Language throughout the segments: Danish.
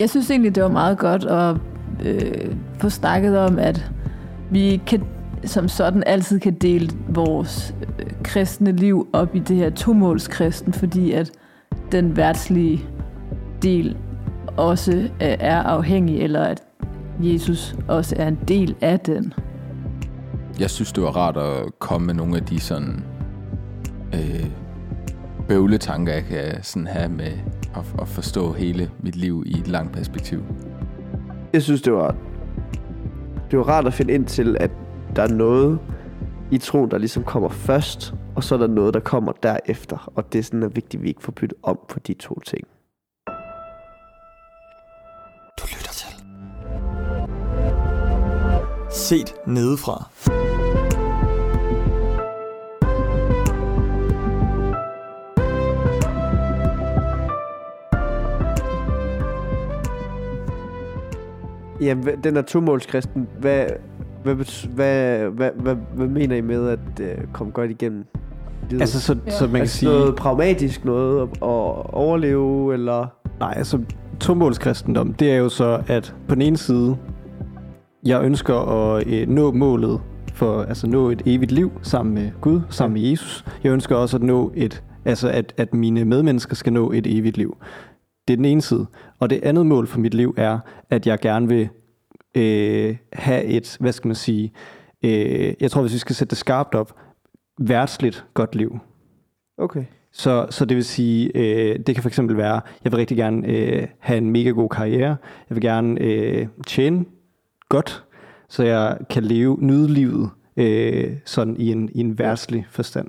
Jeg synes egentlig, det var meget godt at øh, få snakket om, at vi kan som sådan altid kan dele vores øh, kristne liv op i det her tomålskristen, fordi at den værtslige del også øh, er afhængig, eller at Jesus også er en del af den. Jeg synes, det var rart at komme med nogle af de sådan øh, bøvletanker, jeg kan sådan have med at, at forstå hele mit liv i et langt perspektiv. Jeg synes, det var, det var rart at finde ind til, at der er noget i tro, der ligesom kommer først, og så er der noget, der kommer derefter. Og det er sådan er vigtigt, at vi ikke får byttet om på de to ting. Du lytter til. Set nedefra. Ja, hva- den er tomålskristen. Hvad, hvad, hvad, hvad, hvad, hvad mener I med at øh, komme godt igennem livet? Altså, så, Ja. så man kan altså sige... noget pragmatisk noget at, at overleve, eller... Nej, altså tomålskristendom, det er jo så, at på den ene side, jeg ønsker at øh, nå målet for, altså nå et evigt liv sammen med Gud, sammen med Jesus. Jeg ønsker også at nå et, altså at, at mine medmennesker skal nå et evigt liv. Det er den ene side. Og det andet mål for mit liv er, at jeg gerne vil øh, have et, hvad skal man sige, øh, jeg tror, hvis vi skal sætte det skarpt op, værtsligt godt liv. Okay. Så, så det vil sige, øh, det kan for eksempel være, jeg vil rigtig gerne øh, have en mega god karriere. Jeg vil gerne øh, tjene godt, så jeg kan leve, nyde livet øh, sådan i en, i en værtslig forstand.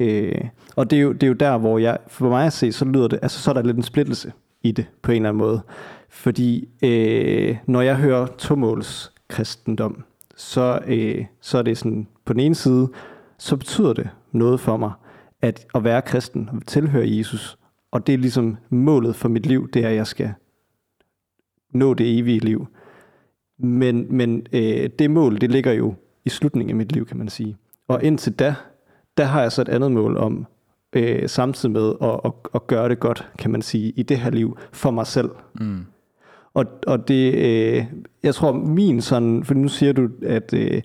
Øh, og det er, jo, det er jo der, hvor jeg, for mig at se, så lyder det, altså så er der lidt en splittelse i det, på en eller anden måde. Fordi øh, når jeg hører tomåls kristendom, så, øh, så er det sådan, på den ene side, så betyder det noget for mig, at at være kristen og tilhøre Jesus, og det er ligesom målet for mit liv, det er, at jeg skal nå det evige liv. Men, men øh, det mål, det ligger jo i slutningen af mit liv, kan man sige. Og indtil da, der har jeg så et andet mål om, øh, samtidig med at, at, at gøre det godt, kan man sige, i det her liv, for mig selv. Mm. Og, og det, øh, jeg tror min sådan, for nu siger du, at øh,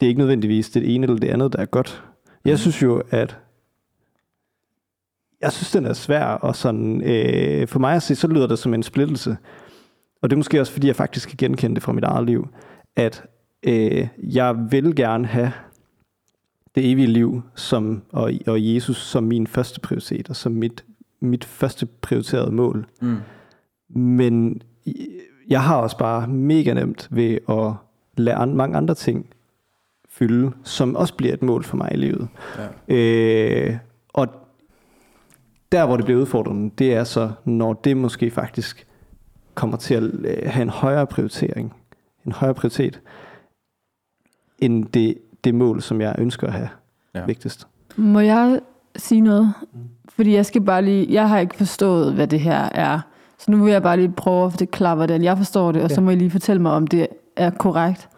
det er ikke nødvendigvis det ene eller det andet, der er godt. Jeg synes jo, at jeg synes, den er svær, og sådan, øh, for mig at se, så lyder det som en splittelse. Og det er måske også, fordi jeg faktisk kan genkende det fra mit eget liv, at øh, jeg vil gerne have det evige liv som, og, og Jesus som min første prioritet, og som mit, mit første prioriterede mål. Mm. Men jeg har også bare mega nemt ved at lade an- mange andre ting fylde, som også bliver et mål for mig i livet. Ja. Øh, og der, hvor det bliver udfordrende, det er så, når det måske faktisk kommer til at øh, have en højere prioritering, en højere prioritet, end det, det mål, som jeg ønsker at have Ja. ja. vigtigst. Må jeg sige noget? Fordi jeg skal bare lige, jeg har ikke forstået, hvad det her er. Så nu vil jeg bare lige prøve at forklare, hvordan jeg forstår det, og ja. så Ja. må I lige fortælle mig, om det er korrekt.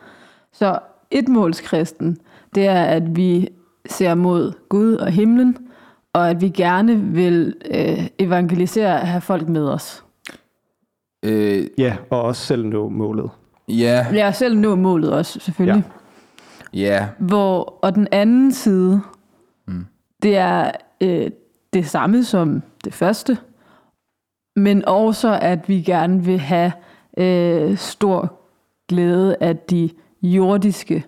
Så et målskristen, det er, at vi ser mod Gud og himlen, og at vi gerne vil øh, evangelisere og have folk med os. Øh, Ja, og også selv nå målet. ja, Jeg er selv nå målet også, selvfølgelig. Ja. Ja, Hvor, og den anden side, Mm. det er øh, det samme som det første, men også at vi gerne vil have øh, stor glæde af de jordiske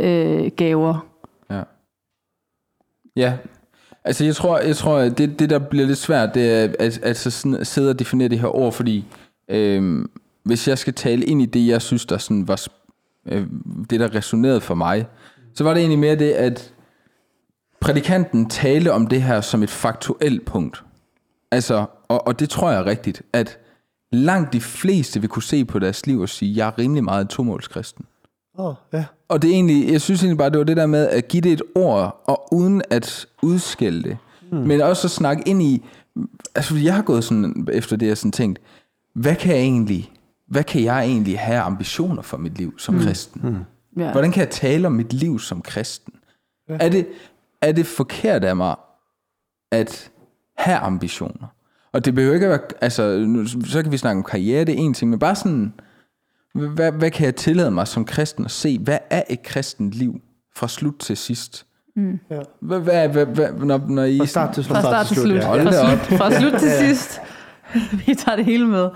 øh, gaver. ja. Ja, altså jeg tror, jeg tror det, det der bliver lidt svært, det er at, at så sidde og definere det her ord, fordi øhm, hvis jeg skal tale ind i det, jeg synes, der sådan var øh, det, der resonerede for mig, så var det egentlig mere det, at prædikanten talte om det her som et faktuelt punkt. Altså, og, og det tror jeg er rigtigt, at langt de fleste vil kunne se på deres liv og sige, jeg er rimelig meget tomålskristen. Åh, oh, ja. Og det er egentlig, jeg synes egentlig bare, det var det der med at give det et ord, og uden at udskælde det. Mm. Men også at snakke ind i, altså jeg har gået sådan, efter det, jeg sådan tænkt, hvad kan jeg egentlig, hvad kan jeg egentlig have ambitioner for mit liv som mm. kristen? Mm. Ja. Hvordan kan jeg tale om mit liv som kristen? Er det, er det forkert af mig at have ambitioner? Og det behøver ikke at være, altså, nu, så kan vi snakke om karriere, det er en ting, men bare sådan, hvad, hvad kan jeg tillade mig som kristen at se? Hvad er et kristent liv fra slut til sidst? Mm. Ja. Hvad, hvad, hvad, hvad, når, når I... Fra start til slut. Fra start til slut. ja. Hold Fra slut, fra slut til sidst. Vi tager det hele med.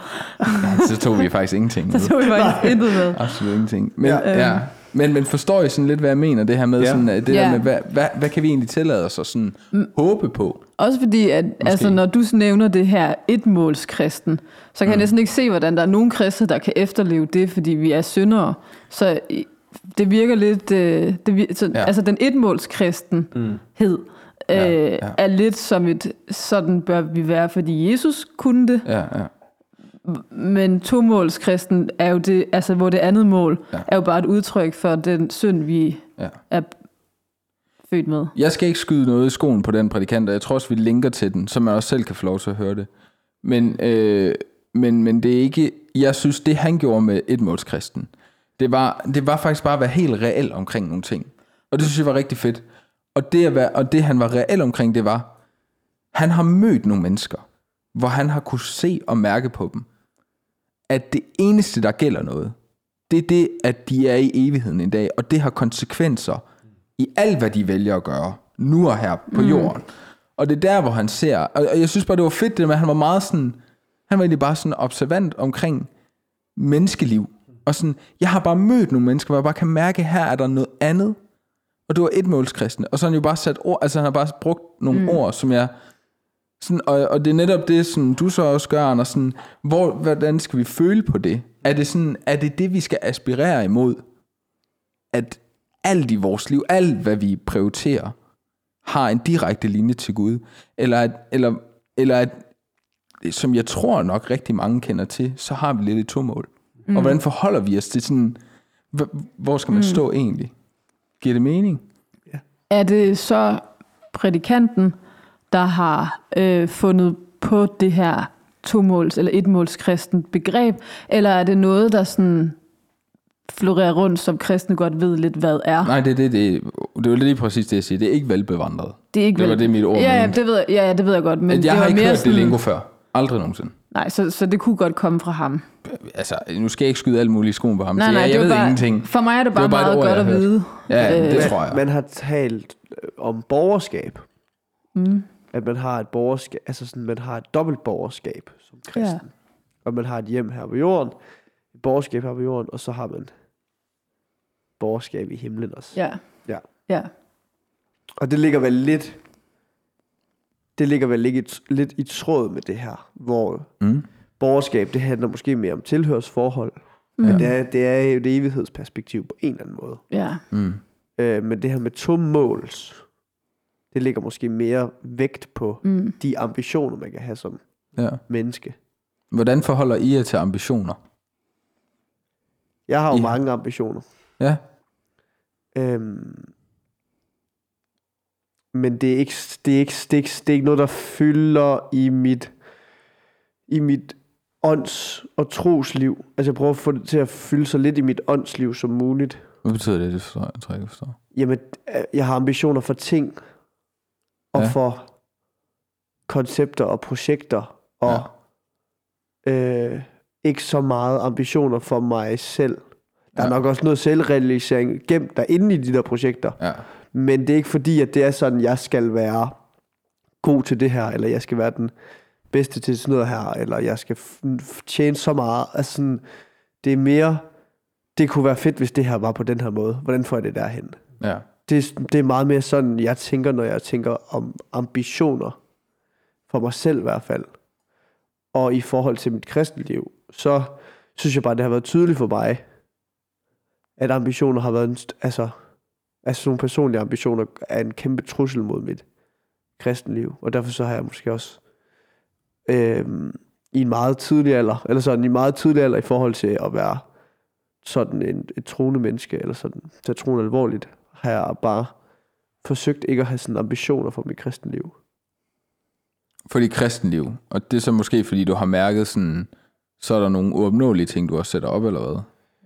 Så tog vi faktisk ingenting med. Så tog vi faktisk intet med. Absolut ingenting. Men, Ja. ja. ja. Men, men forstår I sådan lidt, hvad jeg mener? Det her med, Ja. sådan, at det Ja. der med hvad, hvad, hvad kan vi egentlig tillade os at sådan håbe på? Også fordi, at altså, når du nævner det her etmålskristen, så kan jeg næsten ikke se, hvordan der er nogen kristne, der kan efterleve det, fordi vi er syndere. Så i- det virker lidt... Øh, det, vir- så, ja. Altså den etmålskristenhed øh, Ja, ja. er lidt som et... Sådan bør vi være, fordi Jesus kunne det. Ja, ja. Men tomålskristen er jo det, altså hvor det andet mål. Ja. er jo bare et udtryk for den synd, vi Ja. er født med. Jeg skal ikke skyde noget i skoen på den prædikant, og jeg tror også, vi linker til den, så man også selv kan få lov til at høre det. Men, øh, men, men det er ikke... Jeg synes, det han gjorde med et målskristen, det var, det var faktisk bare at være helt reel omkring nogle ting. Og det synes jeg var rigtig fedt. Og det, at være, og det han var reel omkring, det var, han har mødt nogle mennesker, hvor han har kunne se og mærke på dem, at det eneste, der gælder noget, det er det, at de er i evigheden en dag, og det har konsekvenser i alt, hvad de vælger at gøre, nu og her på mm. jorden. Og det er der, hvor han ser, og jeg synes bare, det var fedt, det med, at han var meget sådan, han var egentlig bare sådan observant omkring menneskeliv. Og sådan, jeg har bare mødt nogle mennesker, hvor jeg bare kan mærke, her er der noget andet. Og det var et målskristne. Og så har han jo bare sat ord, altså han har bare brugt nogle mm. ord, som jeg, sådan, og, og det er netop det, som du så også gør, Anders, sådan, hvor, hvordan skal vi føle på det? Er det, sådan, er det det, vi skal aspirere imod? At alt i vores liv, alt hvad vi prioriterer, har en direkte linje til Gud? Eller at, eller, eller at som jeg tror nok rigtig mange kender til, så har vi lidt et tomål. Mm. Og hvordan forholder vi os til sådan, hv- hvor skal man mm. stå egentlig? Giver det mening? Er det så prædikanten, der har øh, fundet på det her tomåls- eller etmålskristen begreb, eller er det noget, der sådan florerer rundt, som kristne godt ved lidt, hvad er? Nej, det, det, det, det er jo lige præcis det, jeg siger. Det er ikke velbevandret. det er ikke det var vel- det, mit ord ja, ja, det ved jeg, ja, ja, det ved jeg godt, men Men det jeg var har ikke mere hørt sådan, det lingo før. Aldrig nogensinde. Nej, så, så det kunne godt komme fra ham. Altså, nu skal jeg ikke skyde alt muligt i skoen på ham. Nej, nej, jeg, det jeg ved bare, ingenting. For mig er det Det bare, bare et meget ord, godt at vide. Ja, Øh, det tror jeg. Man har talt øh, om borgerskab. Mm. At man har et borgerskab, altså sådan, man har et dobbelt borgerskab som kristen. Ja. Og man har et hjem her på jorden, et borgerskab her på jorden, og så har man borgerskab i himlen også. Ja. Ja. Ja. Og det ligger vel lidt, det ligger vel lidt, lidt i tråd med det her, hvor Mm. borgerskab, det handler måske mere om tilhørsforhold. Mm. Men det er, det er jo et evighedsperspektiv på en eller anden måde. Ja. Mm. Øh, men det her med to måls, det ligger måske mere vægt på Mm. de ambitioner, man kan have som Ja. menneske. Hvordan forholder I jer til ambitioner? Jeg har jo Ja. mange ambitioner. Ja. Øhm, men det er, ikke, det, er ikke, det, er ikke, det er ikke noget, der fylder i mit, i mit ånds- og trosliv. Altså jeg prøver at få det til at fylde så lidt i mit åndsliv som muligt. Hvad betyder det? Det forstår jeg, jeg tror ikke, jeg forstår. Jamen, øh, jeg har ambitioner for ting, og Ja. ja. for koncepter og projekter, og ja. øh, ikke så meget ambitioner for mig selv. Der er Ja. nok også noget selvrealisering gemt derinde i de der projekter, Ja. Men det er ikke fordi, at det er sådan, jeg skal være god til det her, eller jeg skal være den bedste til sådan noget her, eller jeg skal tjene så meget. Altså sådan, det er mere, det kunne være fedt, hvis det her var på den her måde. Hvordan får jeg det derhen? Ja. det, det er meget mere sådan, jeg tænker, når jeg tænker om ambitioner. For mig selv i hvert fald. Og i forhold til mit kristenliv, så synes jeg bare, det har været tydeligt for mig, at ambitioner har været en, altså, altså sådan nogle personlige ambitioner er en kæmpe trussel mod mit kristenliv. Og derfor så har jeg måske også øh, i en meget tidlig alder, eller sådan i en meget tidlig alder i forhold til at være sådan en, et troende menneske, eller sådan, tage troen alvorligt, har jeg bare forsøgt ikke at have sådan ambitioner for mit kristenliv. For dit kristenliv. Og det er så måske, fordi du har mærket sådan, så er der nogle uopnåelige ting, du også sætter op, eller hvad?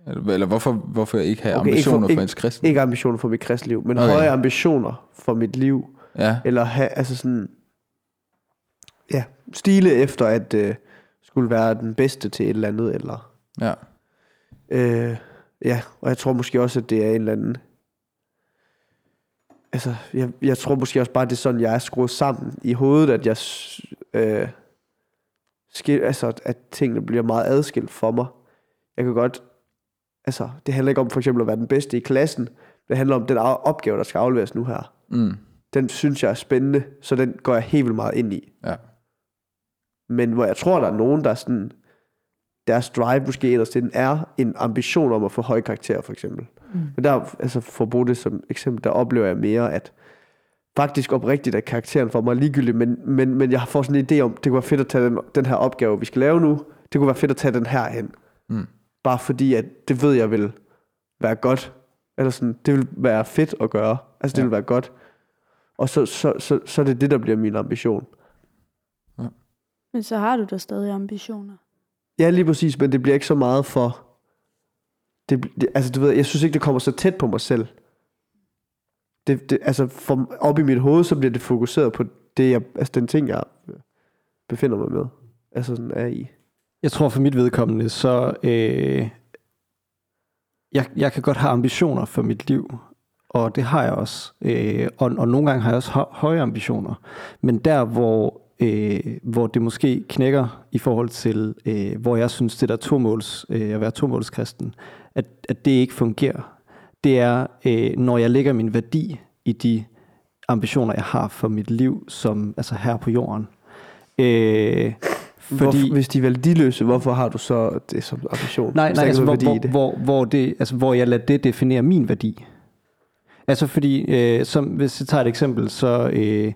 Eller, hvorfor, hvorfor ikke have Okay, okay, ikke for- ambitioner for, ens kristen? Ikke ambitioner for mit kristenliv, men Okay. høje ambitioner for mit liv. Ja, Eller have, altså sådan, ja, stile efter at øh, skulle være den bedste til et eller andet, eller Ja. Øh, ja, og jeg tror måske også, at det er en eller anden... Altså, jeg, jeg tror måske også bare, at det er sådan, jeg er skruet sammen i hovedet, at jeg... Øh, skil, altså, at tingene bliver meget adskilt for mig. Jeg kan godt... Altså, det handler ikke om for eksempel at være den bedste i klassen. Det handler om den opgave, der skal afleveres nu her. Mm. Den synes jeg er spændende, så den går jeg helt vildt meget ind i. Ja. Men hvor jeg tror, der er nogen, der er sådan, deres drive måske ellers den er en ambition om at få høje karakterer, for eksempel. Mm. Men der, altså for at bruge det som eksempel, der oplever jeg mere, at faktisk oprigtigt, at karakteren for mig er ligegyldig, men, men, men jeg får sådan en idé om, det kunne være fedt at tage den, den her opgave, vi skal lave nu, det kunne være fedt at tage den her hen. Mm. Bare fordi, at det ved jeg vil være godt. Eller sådan, det vil være fedt at gøre. Altså, det Ja. vil være godt. Og så, så, så, så er det det, der bliver min ambition. Men så har du da stadig ambitioner. Ja, lige præcis, men det bliver ikke så meget for... Det, det, altså, du ved, jeg synes ikke, det kommer så tæt på mig selv. Det, det, altså, for, op i mit hoved, så bliver det fokuseret på det, jeg, altså, den ting, jeg befinder mig med. Altså, sådan er i. Jeg tror for mit vedkommende, så øh, jeg, jeg kan godt have ambitioner for mit liv, og det har jeg også. Øh, og, og nogle gange har jeg også høje ambitioner. Men der, hvor, øh, hvor det måske knækker i forhold til, øh, hvor jeg synes, det der tomåls, øh, at være tomålskristen, at, at det ikke fungerer, det er, øh, når jeg lægger min værdi i de ambitioner, jeg har for mit liv, som altså her på jorden. Øh, fordi... Hvorfor, hvis de er værdiløse, hvorfor har du så det som ambition? Nej, nej altså, hvor, hvor, det. hvor, hvor, det, altså, hvor jeg lader det definere min værdi. Altså fordi, øh, som, hvis jeg tager et eksempel, så, øh,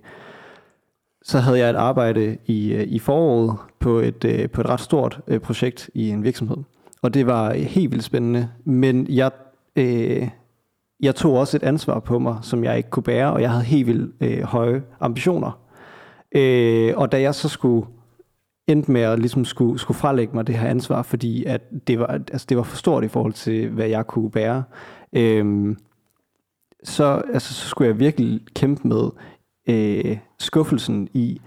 så havde jeg et arbejde i, øh, i foråret på et, øh, på et ret stort øh, projekt i en virksomhed. Og det var helt vildt spændende, men jeg, øh, jeg tog også et ansvar på mig, som jeg ikke kunne bære, og jeg havde helt vildt øh, høje ambitioner. Øh, og da jeg så skulle endte med at ligesom skulle, skulle frelægge mig det her ansvar, fordi at det, var, altså det var for stort i forhold til, hvad jeg kunne bære. Øhm, så, altså, så skulle jeg virkelig kæmpe med øh, skuffelsen i,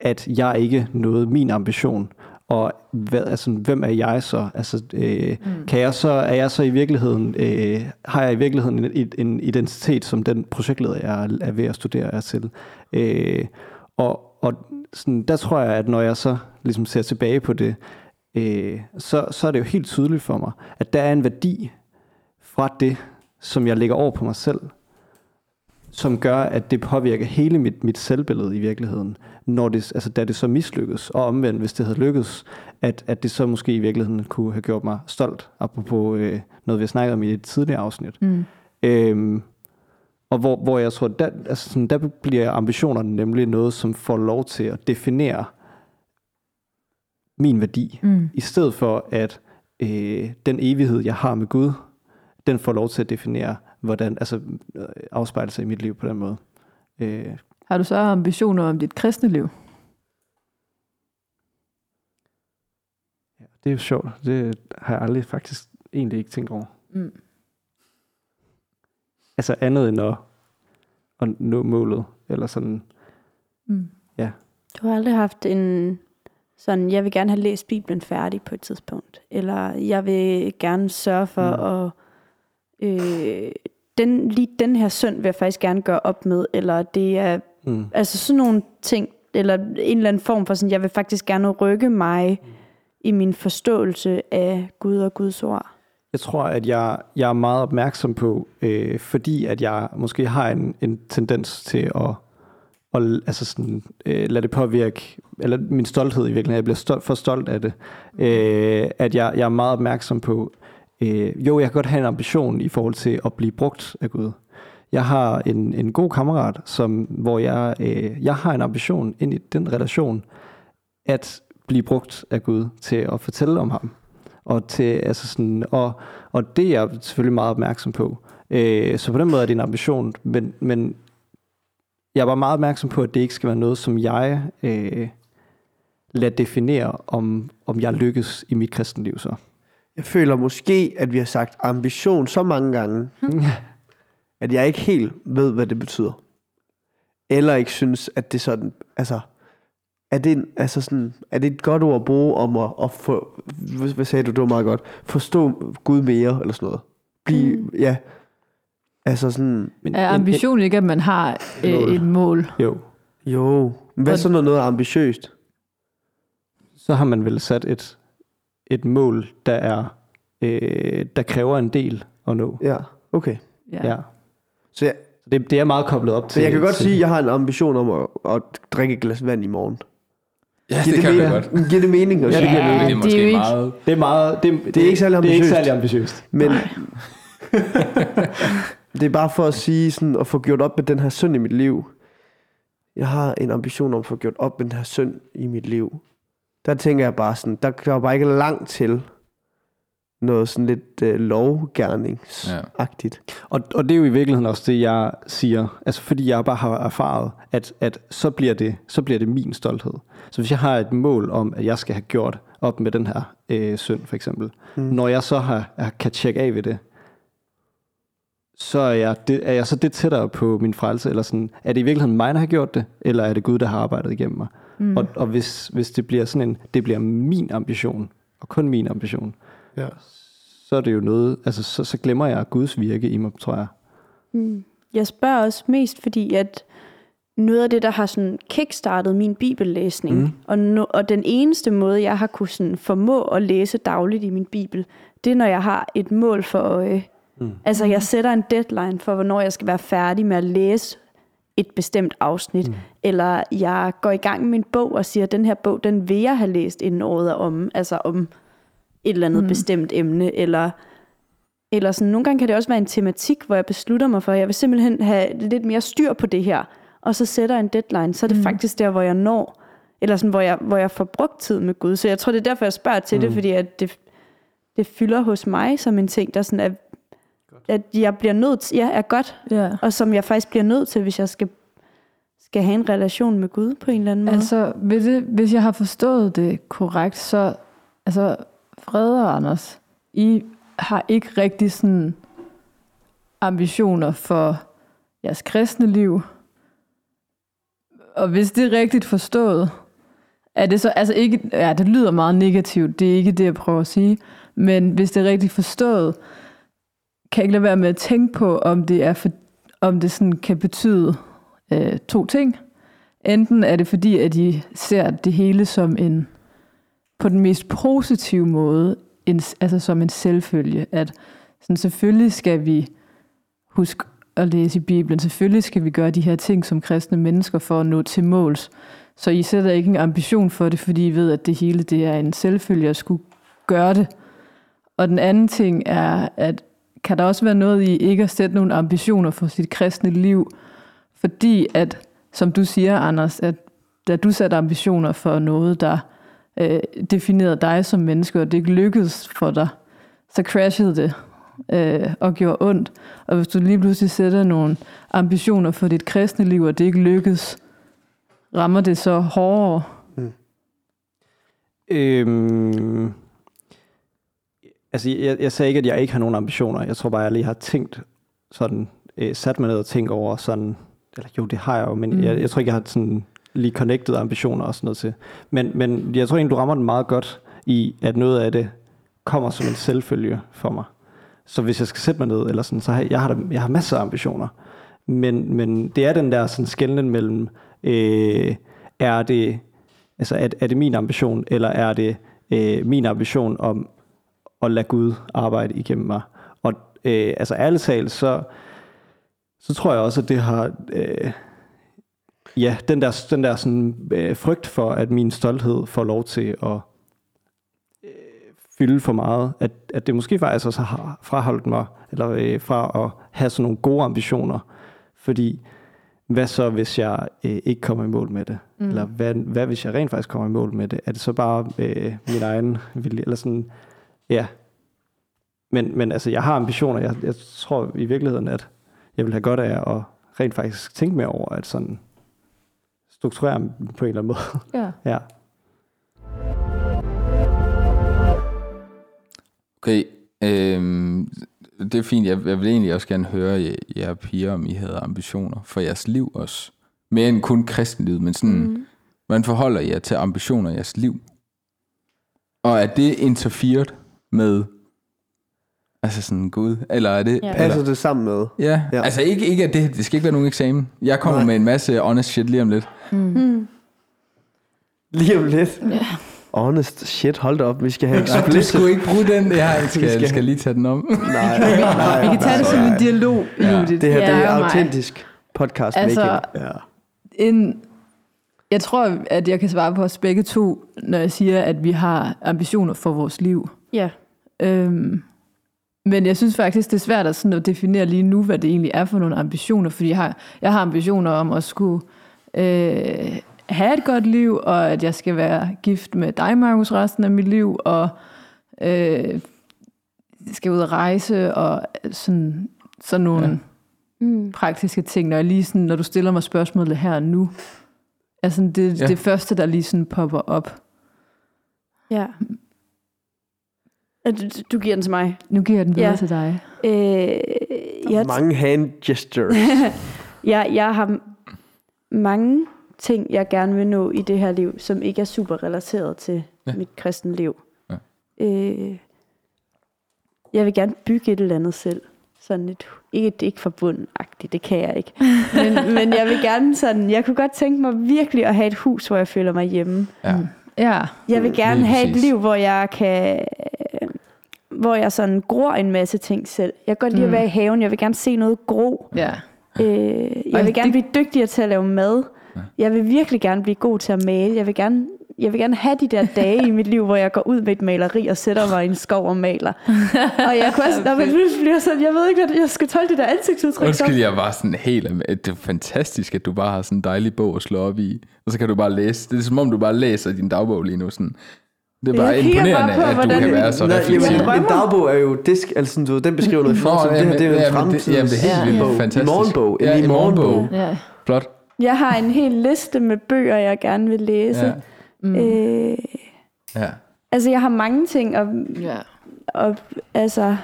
at jeg ikke nåede min ambition. Og hvad, altså, hvem er jeg så? Altså, øh, mm. kan jeg så, er jeg så i virkeligheden, øh, har jeg i virkeligheden en, en identitet, som den projektleder, jeg er, er ved at studere er til? Øh, og, og sådan, der tror jeg, at når jeg så ligesom ser tilbage på det, øh, så, så er det jo helt tydeligt for mig, at der er en værdi fra det, som jeg lægger over på mig selv, som gør, at det påvirker hele mit, mit selvbillede i virkeligheden, når det, altså, da det så mislykkes, og omvendt, hvis det havde lykkes, at, at det så måske i virkeligheden kunne have gjort mig stolt, apropos øh, noget, vi har snakket om i et tidligere afsnit. Mm. Øhm, og hvor, hvor jeg tror, der, altså sådan, der bliver ambitionerne nemlig noget, som får lov til at definere min værdi, Mm. i stedet for at øh, den evighed, jeg har med Gud, den får lov til at definere, hvordan, altså øh, afspejle sig i mit liv på den måde. Øh, Har du så ambitioner om dit kristne liv? ja, det er jo sjovt. Det har jeg aldrig faktisk egentlig ikke tænkt over. Mm. Altså andet end at, at nå målet, eller sådan. Mm. Du har aldrig haft en sådan, jeg vil gerne have læst Bibelen færdig på et tidspunkt, eller jeg vil gerne sørge for Mm. at, øh, den, lige den her synd vil jeg faktisk gerne gøre op med, eller det er, Mm. altså sådan nogle ting, eller en eller anden form for sådan, jeg vil faktisk gerne rykke mig i min forståelse af Gud og Guds ord. Jeg tror, at jeg, jeg er meget opmærksom på, øh, fordi at jeg måske har en, en tendens til at, at altså sådan, øh, lade det påvirke, eller min stolthed i virkeligheden, jeg bliver stolt, for stolt af det, øh, at jeg, jeg er meget opmærksom på, øh, jo, jeg kan godt have en ambition i forhold til at blive brugt af Gud. Jeg har en, en god kammerat, som, hvor jeg, øh, jeg har en ambition ind i den relation, at blive brugt af Gud til at fortælle om ham. Og, til, altså sådan, og, og det er jeg selvfølgelig meget opmærksom på. Øh, så på den måde er det en ambition, men, men jeg er bare meget opmærksom på, at det ikke skal være noget, som jeg øh, lader definere, om, om jeg lykkes i mit kristenliv så. Jeg føler måske, at vi har sagt ambition så mange gange, at jeg ikke helt ved, hvad det betyder. Eller ikke synes, at det sådan, altså, er det, en, altså sådan, er det et godt ord at bruge om at, at få, hvad, sagde du, det var meget godt, forstå Gud mere, eller sådan noget? Blive, mm. ja, altså sådan, Men Er en- ambitionen ikke, at man har øh, et mål? Jo, jo, hvad er så noget, noget ambitiøst? så har man vel sat et, et mål, der er øh, der kræver en del at nå. Ja, okay. Ja. Ja. Så jeg, Det, det er meget koblet op til... så jeg kan godt til, sige, at jeg har en ambition om at, at drikke et glas vand i morgen. Ja, Giver det kan vi mening? godt. Giver det mening? At Ja, det giver det? mening. Det er det er måske ikke- meget... Det er meget... Det, Det er ikke særlig Det er ikke ambitiøst. særlig ambitiøst. Men det er bare for at sige sådan, at få gjort op med den her synd i mit liv. Jeg har en ambition om at få gjort op med den her synd i mit liv. Der tænker jeg bare sådan, der, der er bare ikke langt til noget sådan lidt øh, lovgærningsagtigt. Og, og det er jo i virkeligheden også det, jeg siger. Altså fordi jeg bare har erfaret, at, at så, bliver det, så bliver det min stolthed. Så hvis jeg har et mål om, at jeg skal have gjort op med den her øh, synd, for eksempel. Mm. Når jeg så har, jeg kan tjekke af ved det, så er jeg, det, er jeg så det tættere på min frelse, eller sådan, er det i virkeligheden mig, der har gjort det, eller er det Gud, der har arbejdet igennem mig? Mm. Og, og hvis, hvis det bliver sådan en, det bliver min ambition, og kun min ambition, Ja. Så er det jo noget, altså så, så glemmer jeg Guds virke i mig, tror jeg. Jeg spørger også mest, fordi at noget af det, der har sådan kickstartet min bibellæsning, mm. og, no, og den eneste måde, jeg har kunne sådan formå at læse dagligt i min bibel, det er, når jeg har et mål for øje. Mm. Altså, jeg sætter en deadline for, hvornår jeg skal være færdig med at læse et bestemt afsnit, mm. eller jeg går i gang med en bog og siger, at den her bog, den vil jeg have læst inden året er om, altså om et eller andet mm. bestemt emne, eller eller sådan, nogle gange kan det også være en tematik, hvor jeg beslutter mig for, at jeg vil simpelthen have lidt mere styr på det her, og så sætter en deadline, så er det mm. faktisk der, hvor jeg når, eller sådan, hvor jeg, hvor jeg får brugt tid med Gud. Så jeg tror, det er derfor, jeg spørger til mm. det, fordi at det, det fylder hos mig som en ting, der sådan er, at jeg bliver nødt til, ja, er godt, ja. og som jeg faktisk bliver nødt til, hvis jeg skal, skal have en relation med Gud på en eller anden måde. Altså, hvis, det, hvis jeg har forstået det korrekt, så altså, Frede og Anders, I har ikke rigtig sådan ambitioner for jeres kristne liv. Og hvis det er rigtigt forstået, er det så, altså ikke, ja, det lyder meget negativt, det er ikke det, jeg prøver at sige, men hvis det er rigtigt forstået, kan jeg ikke lade være med at tænke på, om det er for, om det sådan kan betyde øh, to ting. Enten er det fordi, at de ser det hele som en, på den mest positive måde, en, altså som en selvfølge, at sådan, selvfølgelig skal vi huske at læse i Bibelen, selvfølgelig skal vi gøre de her ting som kristne mennesker for at nå til måls. Så I sætter ikke en ambition for det, fordi I ved, at det hele det er en selvfølge at skulle gøre det. Og den anden ting er, at kan der også være noget i ikke at sætte nogle ambitioner for sit kristne liv, fordi at, som du siger, Anders, at da du satte ambitioner for noget, der øh, definerede dig som menneske, og det ikke lykkedes for dig, så crashede det øh, og gjorde ondt. Og hvis du lige pludselig sætter nogle ambitioner for dit kristne liv, og det ikke lykkes, rammer det så hårdere? Øhm, altså, jeg, jeg sagde ikke, at jeg ikke har nogen ambitioner. Jeg tror bare, jeg lige har tænkt sådan, øh, sat mig ned og tænkt over sådan, eller jo, det har jeg jo, men Mm. mm. jeg, jeg tror ikke, jeg har sådan lige connected ambitioner og sådan noget til. Men, men jeg tror egentlig, du rammer den meget godt i, at noget af det kommer som en selvfølge for mig. Så hvis jeg skal sætte mig ned, eller sådan, så har jeg, har, jeg har masser af ambitioner. Men, men det er den der sådan skældning mellem, øh, er det Altså, er, er det min ambition, eller er det øh, min ambition om at lade Gud arbejde igennem mig? Og øh, altså ærligt talt, så, så tror jeg også, at det har... Øh, ja, den der, den der sådan, øh, frygt for, at min stolthed får lov til at øh, fylde for meget, at, at det måske faktisk også har fraholdt mig, eller øh, fra at have sådan nogle gode ambitioner, fordi hvad så, hvis jeg øh, ikke kommer i mål med det? Mm. Eller hvad, hvad hvis jeg rent faktisk kommer i mål med det? Er det så bare øh, min egen vilje? Eller sådan, ja. Men, men altså, jeg har ambitioner. Jeg, jeg tror i virkeligheden, at jeg vil have godt af at rent faktisk tænke mere over, at sådan strukturere dem på en eller anden måde. Ja. ja. Okay, øhm, det er fint. Jeg, jeg vil egentlig også gerne høre jer, jer piger, om I havde ambitioner for jeres liv også. Mere end kun kristenlivet, men sådan, mm. Hvordan forholder I jer til ambitioner i jeres liv? Og er det interfered med, altså sådan Gud, eller er det... Ja. Eller, Passer det sammen med? ja. Ja. ja, altså ikke, ikke at det, det skal ikke være nogen eksamen. Jeg kommer Nej. med en masse honest shit lige om lidt. Mm. Lige om lidt. Ja. Honest shit, hold da op. Vi skal have Nej, du explicit. skulle ikke bruge den. Jeg skal, skal- skal, skal lige tage den om. Nej, nej, Vi kan tage det som en dialog, Ja. Judith. Det her, det Ja, er autentisk podcast Altså, making. Ja. en, jeg tror, at jeg kan svare på os begge to, når jeg siger, at vi har ambitioner for vores liv. Ja. Øhm, men jeg synes faktisk, det er svært at, sådan at definere lige nu, hvad det egentlig er for nogle ambitioner, fordi jeg har, jeg har ambitioner om at skulle øh, have et godt liv, og at jeg skal være gift med dig, Markus, resten af mit liv, og øh, skal ud og rejse, og sådan, sådan nogle ja. Mm. praktiske ting, når, jeg lige sådan, når du stiller mig spørgsmålet her og nu. Altså det, Ja. ja. det første, der lige sådan popper op. Ja. Øh, Du, du giver den til mig. Nu giver jeg den videre Ja. ja. til dig. Øh, jeg, Mange hand gestures. jeg, jeg har mange ting, jeg gerne vil nå i det her liv, som ikke er super relateret til Ja. ja. mit kristne liv. Ja. Øh, jeg vil gerne bygge et eller andet selv. Sådan et, ikke, det er ikke forbundagtigt, det kan jeg ikke. Men, men jeg vil gerne sådan, jeg kunne godt tænke mig virkelig at have et hus, hvor jeg føler mig hjemme. Ja. Ja. Jeg vil gerne Lige have et liv, hvor jeg kan hvor jeg sådan gror en masse ting selv. Jeg kan godt lide at Mm. være i haven. Jeg vil gerne se noget gro. ja. Øh, jeg Ej, vil gerne det- blive dygtigere til at lave mad. Ja. Jeg vil virkelig gerne blive god til at male. Jeg vil gerne, jeg vil gerne have de der dage i mit liv, hvor jeg går ud med et maleri og sætter mig i en skov og maler. og jeg kunne også, når man bliver sådan, jeg ved ikke, hvad jeg skal tolke det der ansigtsudtryk. Undskyld, jeg var sådan helt... Det er fantastisk, at du bare har sådan en dejlig bog at slå op i. Og så kan du bare læse. Det er som om, du bare læser din dagbog lige nu. Sådan. Det er bare Jeg kigger bare imponerende, på, at du hvordan- kan være så jamen, en dagbog er jo disk, altså sådan, du, den beskriver noget i fortiden. Det her, det er jo en jamen, fremtid. Jamen, det er helt Ja. vildt bog. fantastisk. En morgenbog. En Ja, i en morgenbog. morgenbog. Ja. Flot. Jeg har en hel liste med bøger, jeg gerne vil læse. Ja. Mm. Øh, ja. altså, jeg har mange ting, og, ja. og altså...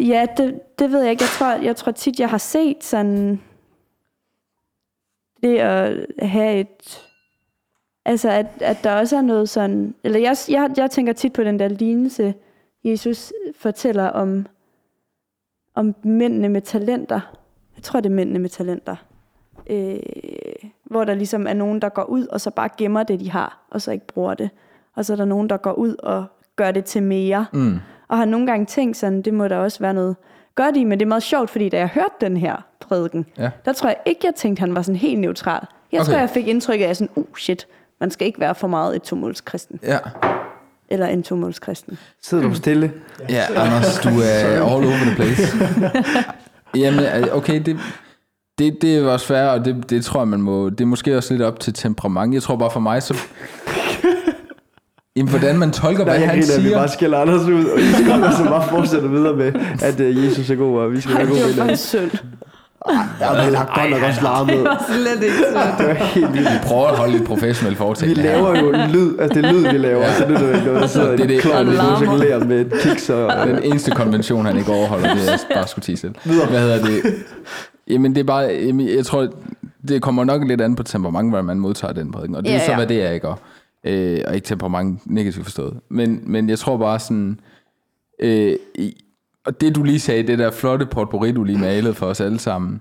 Ja, det, det ved jeg ikke. Jeg tror, jeg tror tit, jeg har set sådan... Det at have et... Altså, at, at der også er noget sådan... Eller jeg, jeg, jeg tænker tit på den der lignelse, Jesus fortæller om, om mændene med talenter. Jeg tror, det er mændene med talenter. Øh, hvor der ligesom er nogen, der går ud, og så bare gemmer det, de har, og så ikke bruger det. Og så er der nogen, der går ud og gør det til mere. Mm. Og har nogle gange tænkt sådan, det må der også være noget godt i, men det er meget sjovt, fordi da jeg hørte den her prædiken, Ja. der tror jeg ikke, jeg tænkte, han var sådan helt neutral. Jeg Okay. tror, jeg fik indtryk af sådan, uh shit, man skal ikke være for meget et tomålskristen, Ja. eller en tomålskristen. Sidder du stille? Ja, Anders, du er all over the place. Jamen, okay, det, det, det er også svært, og det, det tror jeg, man må... Det er måske også lidt op til temperament. Jeg tror bare for mig, så... Jamen, hvordan man tolker, Nej, hvad jeg han griner, at vi siger. bare skælder Anders ud, og I skal så bare fortsætte videre med, at uh, Jesus er god, og vi skal være det gode var venner. faktisk synd. Ja, men han har godt nok også larmet. slet ikke sådan. Det var helt vildt. Vi prøver at holde et professionelt foretægt. Vi laver jo lyd, altså det er lyd, vi laver, Ja. så det er jo ikke noget, der sidder Det er en det. klovn larmer. musikulærer med et kiks og... Den eneste konvention, han ikke overholder, det er bare skulle tige selv. Hvad hedder det? Jamen, det er bare... Jamen, jeg tror, det kommer nok lidt an på temperament, hvordan man modtager den prædiken. Og det er Ja, så, ja. hvad det er, ikke? Og, øh, og ikke temperament negativt forstået. Men, men jeg tror bare sådan... Øh, og det, du lige sagde, det der flotte potpourri, du lige malede for os alle sammen,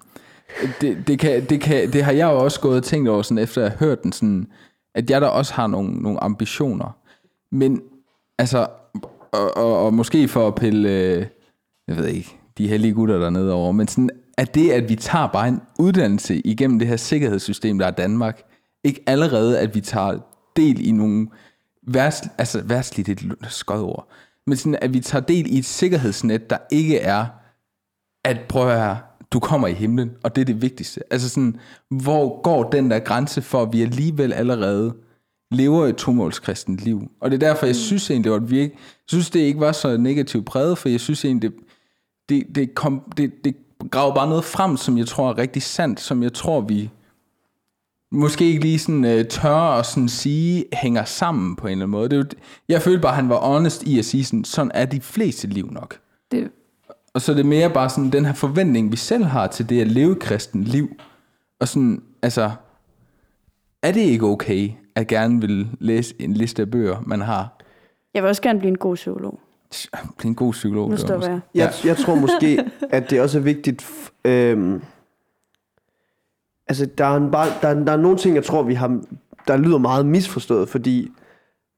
det, det, kan, det, kan, det har jeg jo også gået og tænkt over, sådan, efter jeg har hørt den, sådan, at jeg der også har nogle, nogle ambitioner. Men altså, og, og, og måske for at pille, øh, jeg ved ikke, de hellige gutter dernede over, men sådan, at det, at vi tager bare en uddannelse igennem det her sikkerhedssystem, der er Danmark, ikke allerede, at vi tager del i nogle værst, altså værstligt et skodord, men sådan, at vi tager del i et sikkerhedsnet, der ikke er, at prøv at høre, du kommer i himlen, og det er det vigtigste. Altså sådan, hvor går den der grænse for, at vi alligevel allerede lever et tomålskristent liv. Og det er derfor, jeg synes egentlig, at vi ikke, jeg synes, det ikke var så negativt præget, for jeg synes egentlig, det, det, det, kom, det, det graver bare noget frem, som jeg tror er rigtig sandt, som jeg tror, vi måske ikke lige sådan uh, tør at sådan sige, hænger sammen på en eller anden måde. Det er jo, jeg følte bare, at han var honest i at sige, sådan, sådan er de fleste liv nok. Det, Og så er det mere bare sådan den her forventning, vi selv har til det at leve kristen liv. Og sådan, altså, er det ikke okay, at gerne vil læse en liste af bøger, man har? Jeg vil også gerne blive en god psykolog. Blive en god psykolog. Nu stopper jeg. Jeg, jeg tror måske, at det også er vigtigt... Øhm, altså, der er, en, bare, der, er, der er nogle ting, jeg tror, vi har, der lyder meget misforstået, fordi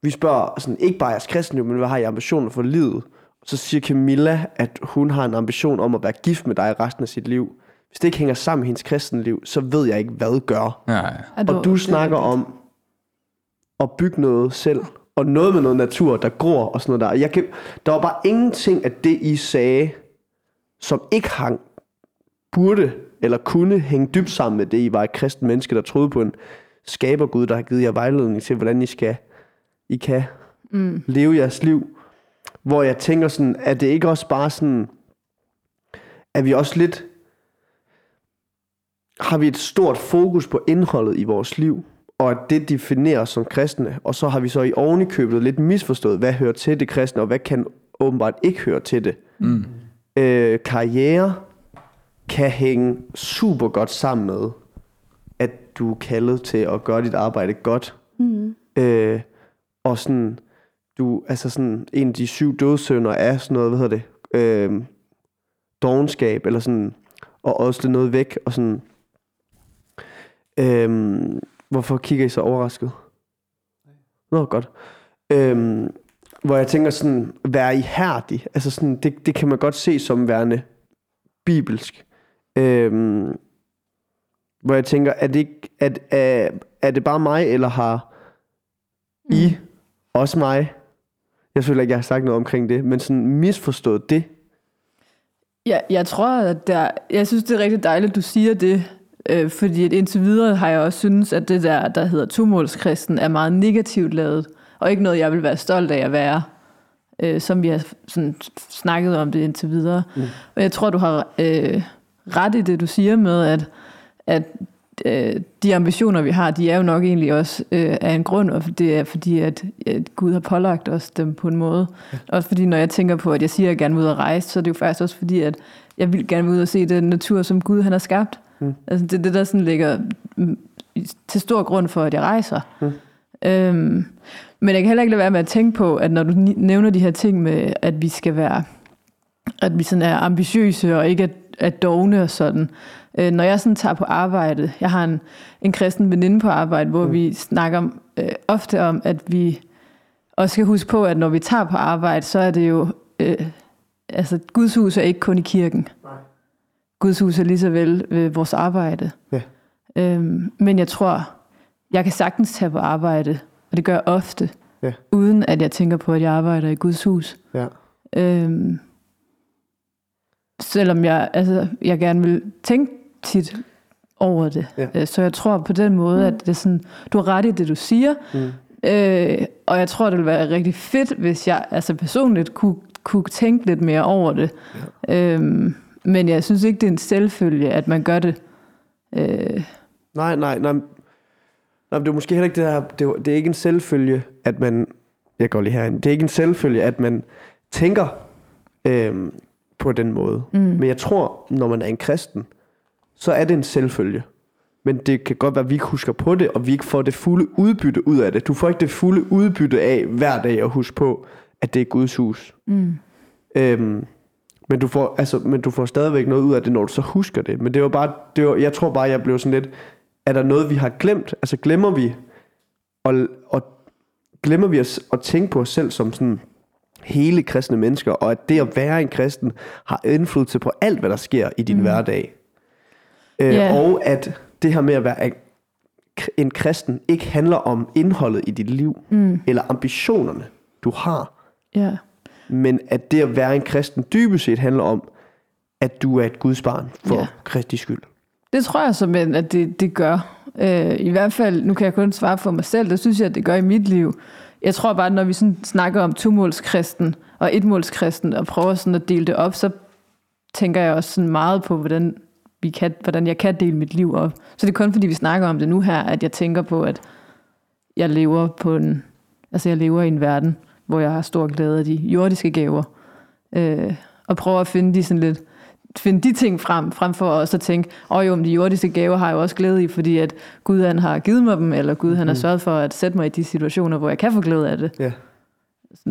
vi spørger sådan, ikke bare jeres kristenliv, men hvad har I ambitioner for livet? Så siger Camilla, at hun har en ambition om at være gift med dig resten af sit liv. Hvis det ikke hænger sammen med hendes kristenliv, så ved jeg ikke, hvad gør. Nej. Og du snakker om at bygge noget selv, og noget med noget natur, der gror og sådan noget der. Og Jeg kan, der var bare ingenting af det, I sagde, som ikke hang, burde eller kunne hænge dybt sammen med det, I var et kristen menneske, der troede på en skabergud, der har givet jer vejledning til, hvordan I skal, I kan mm. leve jeres liv. Hvor jeg tænker sådan, er det ikke også bare sådan, er vi også lidt, har vi et stort fokus på indholdet i vores liv, og at det definerer os som kristne, og så har vi så i ovenikøbet lidt misforstået, hvad hører til det kristne, og hvad kan åbenbart ikke høre til det. Mm. Øh, karriere kan hænge super godt sammen med, at du er kaldet til at gøre dit arbejde godt. Mm. Øh, og sådan, du, altså sådan, en af de syv dødsønder er sådan noget, hvad hedder det, øh, dogenskab, eller sådan, og også lidt noget væk, og sådan, Øhm, hvorfor kigger I så overrasket? Nå, godt. Øhm, hvor jeg tænker sådan, være ihærdig, altså sådan, det, det kan man godt se som værende bibelsk. Øhm, hvor jeg tænker, er det, ikke, at, er, er det bare mig, eller har I også mig? Jeg føler ikke, jeg har sagt noget omkring det, men sådan misforstået det. Ja, jeg tror, at der, jeg synes, det er rigtig dejligt, at du siger det, øh, fordi at indtil videre har jeg også synes, at det der, der hedder tomålskristen, er meget negativt lavet, og ikke noget, jeg vil være stolt af at være, øh, som vi har sådan snakket om det indtil videre. Mm. Og jeg tror, du har øh, ret i det, du siger med, at, at øh, de ambitioner, vi har, de er jo nok egentlig også øh, af en grund, og det er fordi, at, at Gud har pålagt os dem på en måde. Ja. Også fordi, når jeg tænker på, at jeg siger, at jeg gerne vil ud og rejse, så er det jo faktisk også fordi, at jeg vil gerne ud og se den natur, som Gud han har skabt. Mm. Altså det er det, der sådan ligger mm, til stor grund for, at jeg rejser. Mm. Øhm, men jeg kan heller ikke lade være med at tænke på, at når du nævner de her ting med, at vi skal være, at vi sådan er ambitiøse og ikke er, er dogne og sådan. Øh, når jeg sådan tager på arbejde, jeg har en, en kristen veninde på arbejde, hvor mm. vi snakker øh, ofte om, at vi også skal huske på, at når vi tager på arbejde, så er det jo, øh, altså Guds hus er ikke kun i kirken. Nej. Guds hus er lige så vel øh, vores arbejde. Ja. Øhm, men jeg tror, jeg kan sagtens tage på arbejde, og det gør jeg ofte, Ja. uden at jeg tænker på, at jeg arbejder i Guds hus. Ja. Øhm, selvom jeg, altså, jeg gerne vil tænke tit over det. Ja. Øh, Så jeg tror på den måde, at det er sådan, du har ret i det, du siger. Mm. Øh, og jeg tror, det ville være rigtig fedt, hvis jeg altså personligt kunne, kunne tænke lidt mere over det. Ja. Øhm, men jeg synes ikke, det er en selvfølge, at man gør det. Øh, Nej, nej, nej. nej men det er måske heller ikke det her, det er, det er ikke en selvfølge, at man, jeg går lige herind, det er ikke en selvfølge, at man tænker øhm, på den måde. Mm. Men jeg tror, når man er en kristen, så er det en selvfølge. Men det kan godt være, at vi ikke husker på det, og vi ikke får det fulde udbytte ud af det. Du får ikke det fulde udbytte af hver dag at huske på, at det er Guds hus. Mm. Øhm, men du, får, altså, men du får stadigvæk noget ud af det, når du så husker det. Men det var bare, det var, jeg tror bare, jeg blev sådan lidt, er der noget, vi har glemt? Altså glemmer vi, og, og glemmer vi at, at tænke på os selv som sådan hele kristne mennesker, og at det at være en kristen har indflydelse på alt, hvad der sker i din mm. hverdag. Øh, Ja. Og at det her med at være en kristen ikke handler om indholdet i dit liv, mm. eller ambitionerne, du har, ja. men at det at være en kristen dybest set handler om, at du er et Guds barn for ja. Kristi skyld. Det tror jeg simpelthen, at det, det gør. Øh, I hvert fald, nu kan jeg kun svare for mig selv, det synes jeg, at det gør i mit liv. Jeg tror bare, at når vi sådan snakker om tomålskristen og etmålskristen og prøver sådan at dele det op, så tænker jeg også sådan meget på, hvordan, vi kan, hvordan jeg kan dele mit liv op. Så det er kun fordi, vi snakker om det nu her, at jeg tænker på, at jeg lever på en, altså jeg lever i en verden, hvor jeg har stor glæde af de jordiske gaver. Øh, og prøver at finde de sådan lidt finde de ting frem, frem for også at tænke, åh oh, jo, men de jordiske gaver har jeg jo også glæde i, fordi at Gud han har givet mig dem, eller Gud han har sørget for at sætte mig i de situationer, hvor jeg kan få glæde af det. Ja.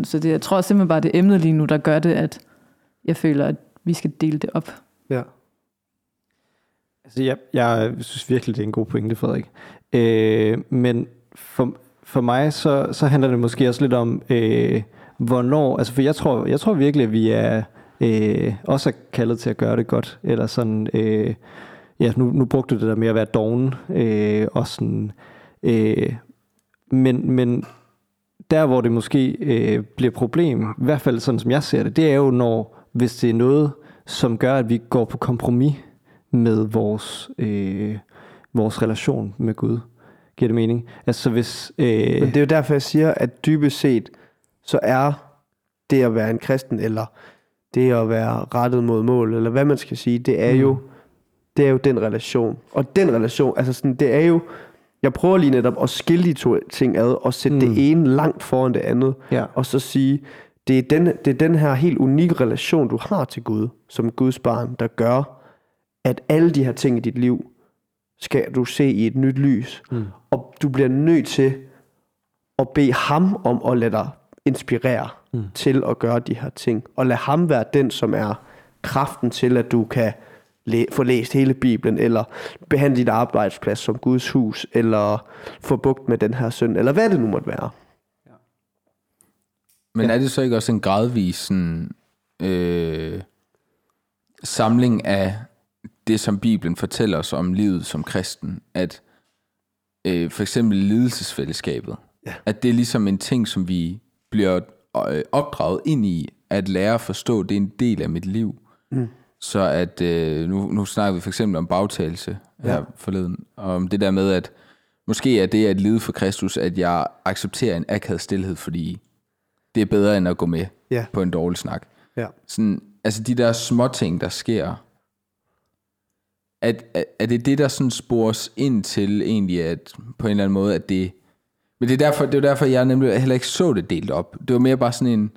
Så det, jeg tror simpelthen bare, det emnet lige nu, der gør det, at jeg føler, at vi skal dele det op. Ja. Altså, jeg, jeg synes virkelig, det er en god pointe, Frederik. Øh, men for, for mig, så, så handler det måske også lidt om, øh, hvornår... Altså, for jeg tror, jeg tror virkelig, at vi er øh, Øh, også er kaldet til at gøre det godt. Eller sådan... Øh, ja, nu, nu brugte du det der med at være doven. Øh, og sådan... Øh, men, men der, hvor det måske øh, bliver problem, i hvert fald sådan som jeg ser det, det er jo, når hvis det er noget, som gør, at vi går på kompromis med vores, øh, vores relation med Gud. Giver det mening? Altså hvis... Øh, Men det er jo derfor, jeg siger, at dybest set, så er det at være en kristen, eller det at være rettet mod mål, eller hvad man skal sige, det er jo, det er jo den relation. Og den relation, altså sådan, det er jo, jeg prøver lige netop at skille de to ting ad, og sætte mm. det ene langt foran det andet, Ja. og så sige, det er, den, det er den her helt unikke relation, du har til Gud, som Guds barn, der gør, at alle de her ting i dit liv, skal du se i et nyt lys. Mm. Og du bliver nødt til at bede ham om at lade dig inspirere mm. til at gøre de her ting. Og lad ham være den, som er kraften til, at du kan læ- få læst hele Bibelen, eller behandle dit arbejdsplads som Guds hus, eller få bugt med den her synd, eller hvad det nu måtte være. Men er det så ikke også en gradvis sådan, øh, samling af det, som Bibelen fortæller os om livet som kristen? At øh, for eksempel lidelsesfællesskabet, Ja. at det er ligesom en ting, som vi bliver opdraget ind i, at lære at forstå, det er en del af mit liv. Mm. Så at, øh, nu, nu snakker vi for eksempel om bagtagelse her Ja. forleden, og om det der med, at måske er det at lide for Kristus, at jeg accepterer en akavet stillhed, fordi det er bedre end at gå med Ja. på en dårlig snak. Ja. Sådan, altså de der små ting, der sker, at, at, er det det, der sådan spores ind til egentlig, at på en eller anden måde, at det... Men det er derfor, det er derfor jeg nemlig heller ikke så det delt op. Det var mere bare sådan en...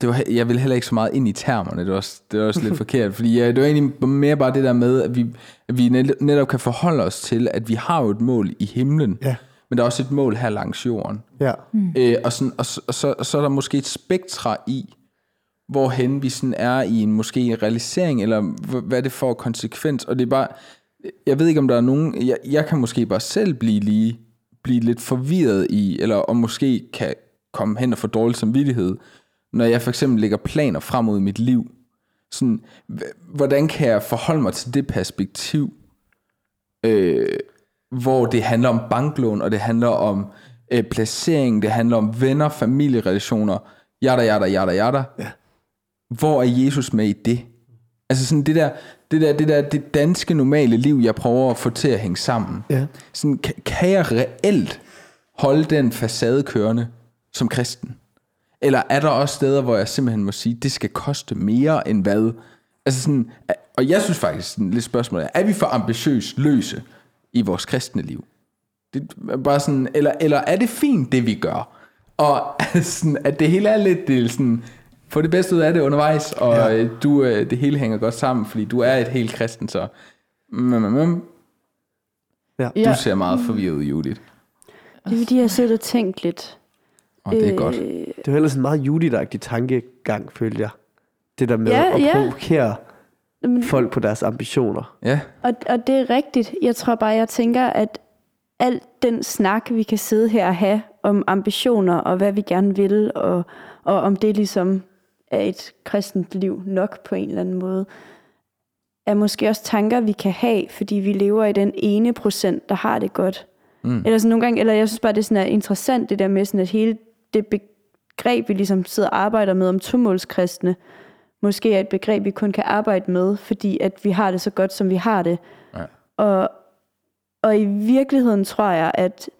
Det var, jeg vil heller ikke så meget ind i termerne, det var også, det var også lidt forkert, fordi ja, det var egentlig mere bare det der med, at vi, at vi net- netop kan forholde os til, at vi har jo et mål i himlen, Ja. men der er også et mål her langs jorden. Ja. Mm. Øh, og, sådan, og, så, og, så, og så er der måske et spektra i, hvorhen vi sådan er i en måske en realisering, eller h- hvad det får konsekvens. Og det er bare, jeg ved ikke om der er nogen, jeg, jeg kan måske bare selv blive lige, blive lidt forvirret i, eller om måske kan komme hen og få dårlig samvittighed, når jeg for eksempel lægger planer frem mod mit liv. Sådan, hvordan kan jeg forholde mig til det perspektiv? øh, hvor det handler om banklån, og det handler om øh, placering, det handler om venner, familierelationer, jada, jada, jada, jada. Ja. Hvor er Jesus med i det? Altså sådan det der, det der, det der, det danske normale liv, jeg prøver at få til at hænge sammen. Ja. Sådan, kan, kan jeg reelt holde den facade kørende som kristen? Eller er der også steder, hvor jeg simpelthen må sige, det skal koste mere end hvad? Altså sådan, og jeg synes faktisk, sådan lidt spørgsmål er, er vi for ambitiøst løse i vores kristne liv? Det er bare sådan, eller, eller er det fint, det vi gør? Og sådan, at det hele er lidt det er sådan, få det bedste ud af det undervejs, og Ja. ja. du, øh, det hele hænger godt sammen, fordi du er et helt kristen, så mm, mm, mm, Ja. du ser meget forvirret ud, Judith. Det er fordi, jeg sidder og tænkt lidt. Og det er Øh, godt. Det var ellers en meget juditagtig tankegang, følte jeg. Det der med Ja, at ja. provokere Men- folk på deres ambitioner. Ja, Og, og det er rigtigt. Jeg tror bare, jeg tænker, at al den snak, vi kan sidde her og have om ambitioner og hvad vi gerne vil, og, og om det ligesom er et kristent liv nok på en eller anden måde, er måske også tanker, vi kan have, fordi vi lever i den ene procent, der har det godt. Mm. Eller sådan nogle gange, eller jeg synes bare, det er sådan er interessant, det der med sådan, at hele det begreb, vi ligesom sidder og arbejder med om tomålskristne, måske er et begreb, vi kun kan arbejde med, fordi at vi har det så godt, som vi har det. Ja. Og, og i virkeligheden tror jeg, at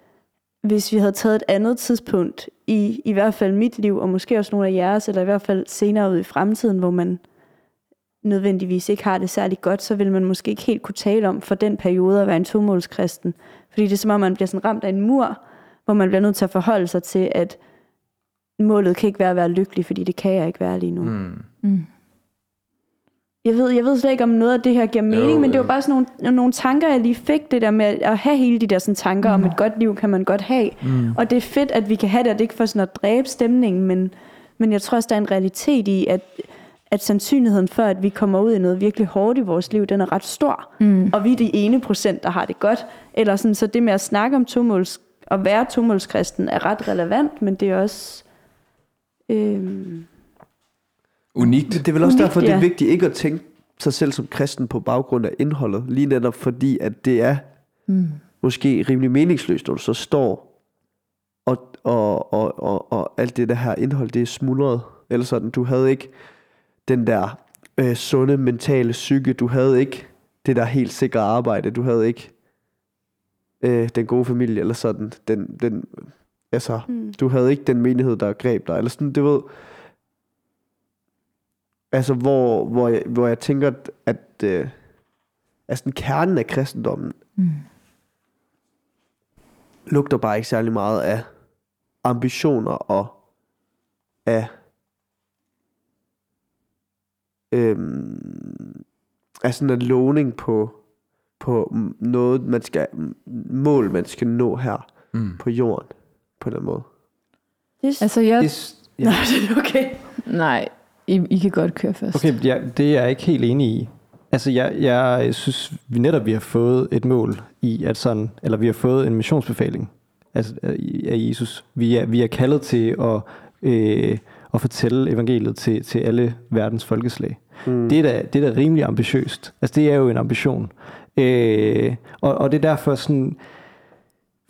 hvis vi havde taget et andet tidspunkt i, i hvert fald mit liv, og måske også nogle af jeres, eller i hvert fald senere ud i fremtiden, hvor man nødvendigvis ikke har det særlig godt, så vil man måske ikke helt kunne tale om for den periode at være en tomålskristen. Fordi det er som om, man bliver sådan ramt af en mur, hvor man bliver nødt til at forholde sig til, at målet kan ikke være at være lykkelig, fordi det kan jeg ikke være lige nu. mm. Jeg ved, jeg ved slet ikke, om noget af det her giver mening, Jo, men det var jo. bare sådan nogle, nogle tanker, jeg lige fik, det der med at have hele de der sådan, tanker mm. om et godt liv, kan man godt have. Mm. Og det er fedt, at vi kan have det, og det er ikke for sådan at dræbe stemningen, men, men jeg tror også, der er en realitet i, at, at sandsynligheden for, at vi kommer ud i noget virkelig hårdt i vores liv, den er ret stor. Mm. Og vi er de ene procent, der har det godt. Eller sådan, så det med at snakke om tomåls, at være tomålskristen er ret relevant, men det er også... Øhm, Unikt. Det er vel også Unikt, derfor, det er ja. vigtigt ikke at tænke sig selv som kristen på baggrund af indholdet. Lige netop fordi, at det er mm. måske rimelig meningsløst, når du så står og, og, og, og, og alt det der her indhold, det er smuldret. Eller sådan, du havde ikke den der øh, sunde mentale psyke, du havde ikke det der helt sikre arbejde, du havde ikke øh, den gode familie, eller sådan, den, den, altså, mm. du havde ikke den menighed, der greb dig, eller sådan, du ved, Altså, hvor, hvor, jeg, hvor jeg tænker, at, at øh, altså, den kernen af kristendommen mm. lugter bare ikke særlig meget af ambitioner og af øhm, af sådan en lovning på, på noget, man skal, mål, man skal nå her Mm. på jorden, på den måde. det, Altså, jeg... Det, ja. Nej, det er okay. Nej, I, I kan godt køre først. Okay, ja, det er jeg ikke helt enig i. Altså, jeg, jeg synes vi netop, vi har fået et mål i, at sådan, eller vi har fået en missionsbefaling altså, af af Jesus. Vi er, vi er kaldet til at, øh, at fortælle evangeliet til, til alle verdens folkeslag. Mm. Det, er da, det er da rimelig ambitiøst. Altså, det er jo en ambition. Øh, og, og det er derfor sådan,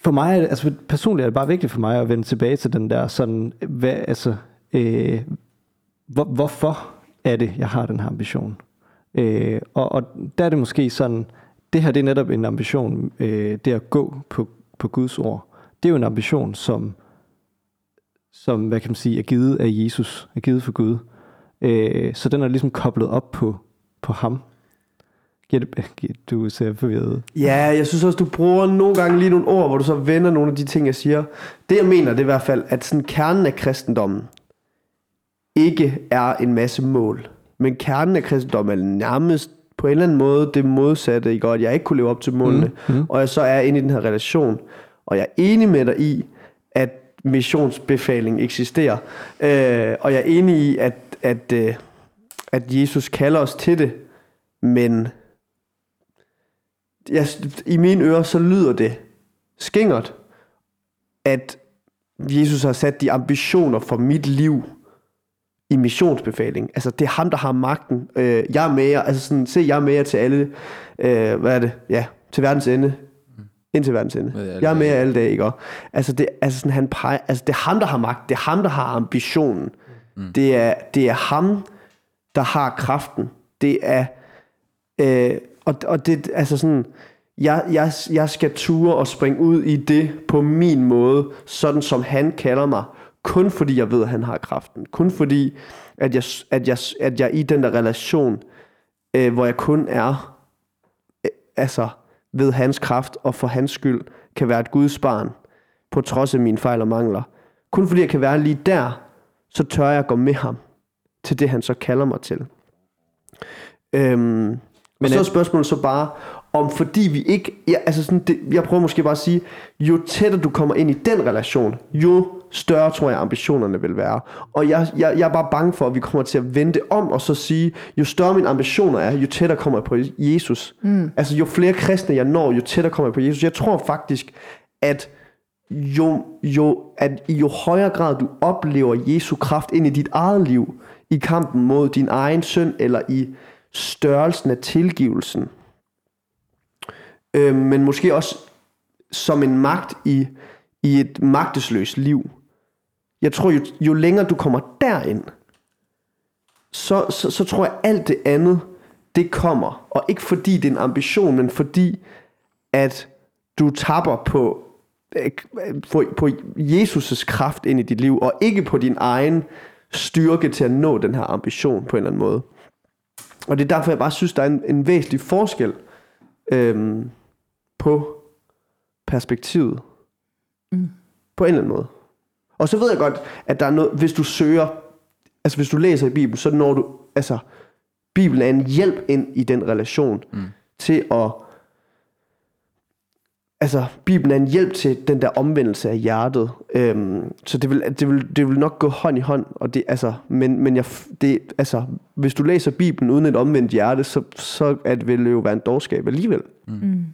for mig, er altså personligt er det bare vigtigt for mig at vende tilbage til den der sådan, hvad, altså, øh, hvor, hvorfor er det, jeg har den her ambition? Øh, og, og der er det måske sådan, det her det er netop en ambition, øh, det at gå på, på Guds ord. Det er jo en ambition, som, som hvad kan man sige, er givet af Jesus, er givet for Gud. Øh, så den er ligesom koblet op på, på ham. Giver det, du ser forvirret. Ja, jeg synes også, du bruger nogle gange lige nogle ord, hvor du så vender nogle af de ting, jeg siger. Det jeg mener, det er i hvert fald, at sådan kernen af kristendommen ikke er en masse mål. Men kernen af kristendommen er nærmest på en eller anden måde det modsatte, ikke? Og at jeg ikke kunne leve op til målene, mm, mm. og jeg så er inde i den her relation. Og jeg er enig med dig i, at missionsbefaling eksisterer. Øh, og jeg er enig i, at, at, øh, at Jesus kalder os til det, men jeg, i mine ører, så lyder det skingert, at Jesus har sat de ambitioner for mit liv i missionsbefaling. Altså, det er ham, der har magten. Øh, jeg er med jer, altså sådan, se, jeg er med jer til alle, øh, hvad er det? Ja, til verdens ende. Ind til verdens ende. Med Jeg er med jer alle dage, ikke? Og, Altså, det, altså sådan, han peger, altså, det er ham, der har magt. Det er ham, der har ambitionen. Mm. Det, er, det er ham, der har kraften. Det er, øh, og, og det, altså sådan, jeg, jeg, jeg skal ture og springe ud i det på min måde, sådan som han kalder mig. Kun fordi jeg ved, at han har kraften. Kun fordi, at jeg, at jeg, at jeg i den der relation, øh, hvor jeg kun er øh, altså ved hans kraft og for hans skyld, kan være et Guds barn, på trods af mine fejl og mangler. Kun fordi jeg kan være lige der, så tør jeg gå med ham til det, han så kalder mig til. Øhm, men og så er spørgsmålet så bare, om fordi vi ikke, ja, altså sådan det, jeg prøver måske bare at sige, jo tættere du kommer ind i den relation, jo større tror jeg ambitionerne vil være. Og jeg, jeg, jeg er bare bange for, at vi kommer til at vente om og så sige, jo større mine ambitioner er, jo tættere kommer jeg på Jesus. Mm. Altså jo flere kristne jeg når, jo tættere kommer jeg på Jesus. Jeg tror faktisk, at jo, jo, at i jo højere grad du oplever Jesu kraft ind i dit eget liv, i kampen mod din egen synd, eller i størrelsen af tilgivelsen, øh, men måske også som en magt i, i et magtesløst liv. Jeg tror, jo, jo længere du kommer derind, så, så, så tror jeg, alt det andet, det kommer. Og ikke fordi det er en ambition, men fordi, at du tapper på, øh, på, på Jesus' kraft ind i dit liv, og ikke på din egen styrke til at nå den her ambition på en eller anden måde. Og det er derfor, jeg bare synes, der er en, en væsentlig forskel øhm, på perspektivet. Mm. På en eller anden måde. Og så ved jeg godt, at der er noget, hvis du søger, altså hvis du læser i Bibelen, så når du, altså, Bibelen er en hjælp ind i den relation mm. til at altså, Bibelen er en hjælp til den der omvendelse af hjertet. Øhm, så det vil, det, vil, det vil nok gå hånd i hånd. Og det, altså, men, men jeg, det, altså, hvis du læser Bibelen uden et omvendt hjerte, så, så er det, vil det jo være en dårskab alligevel. Mm.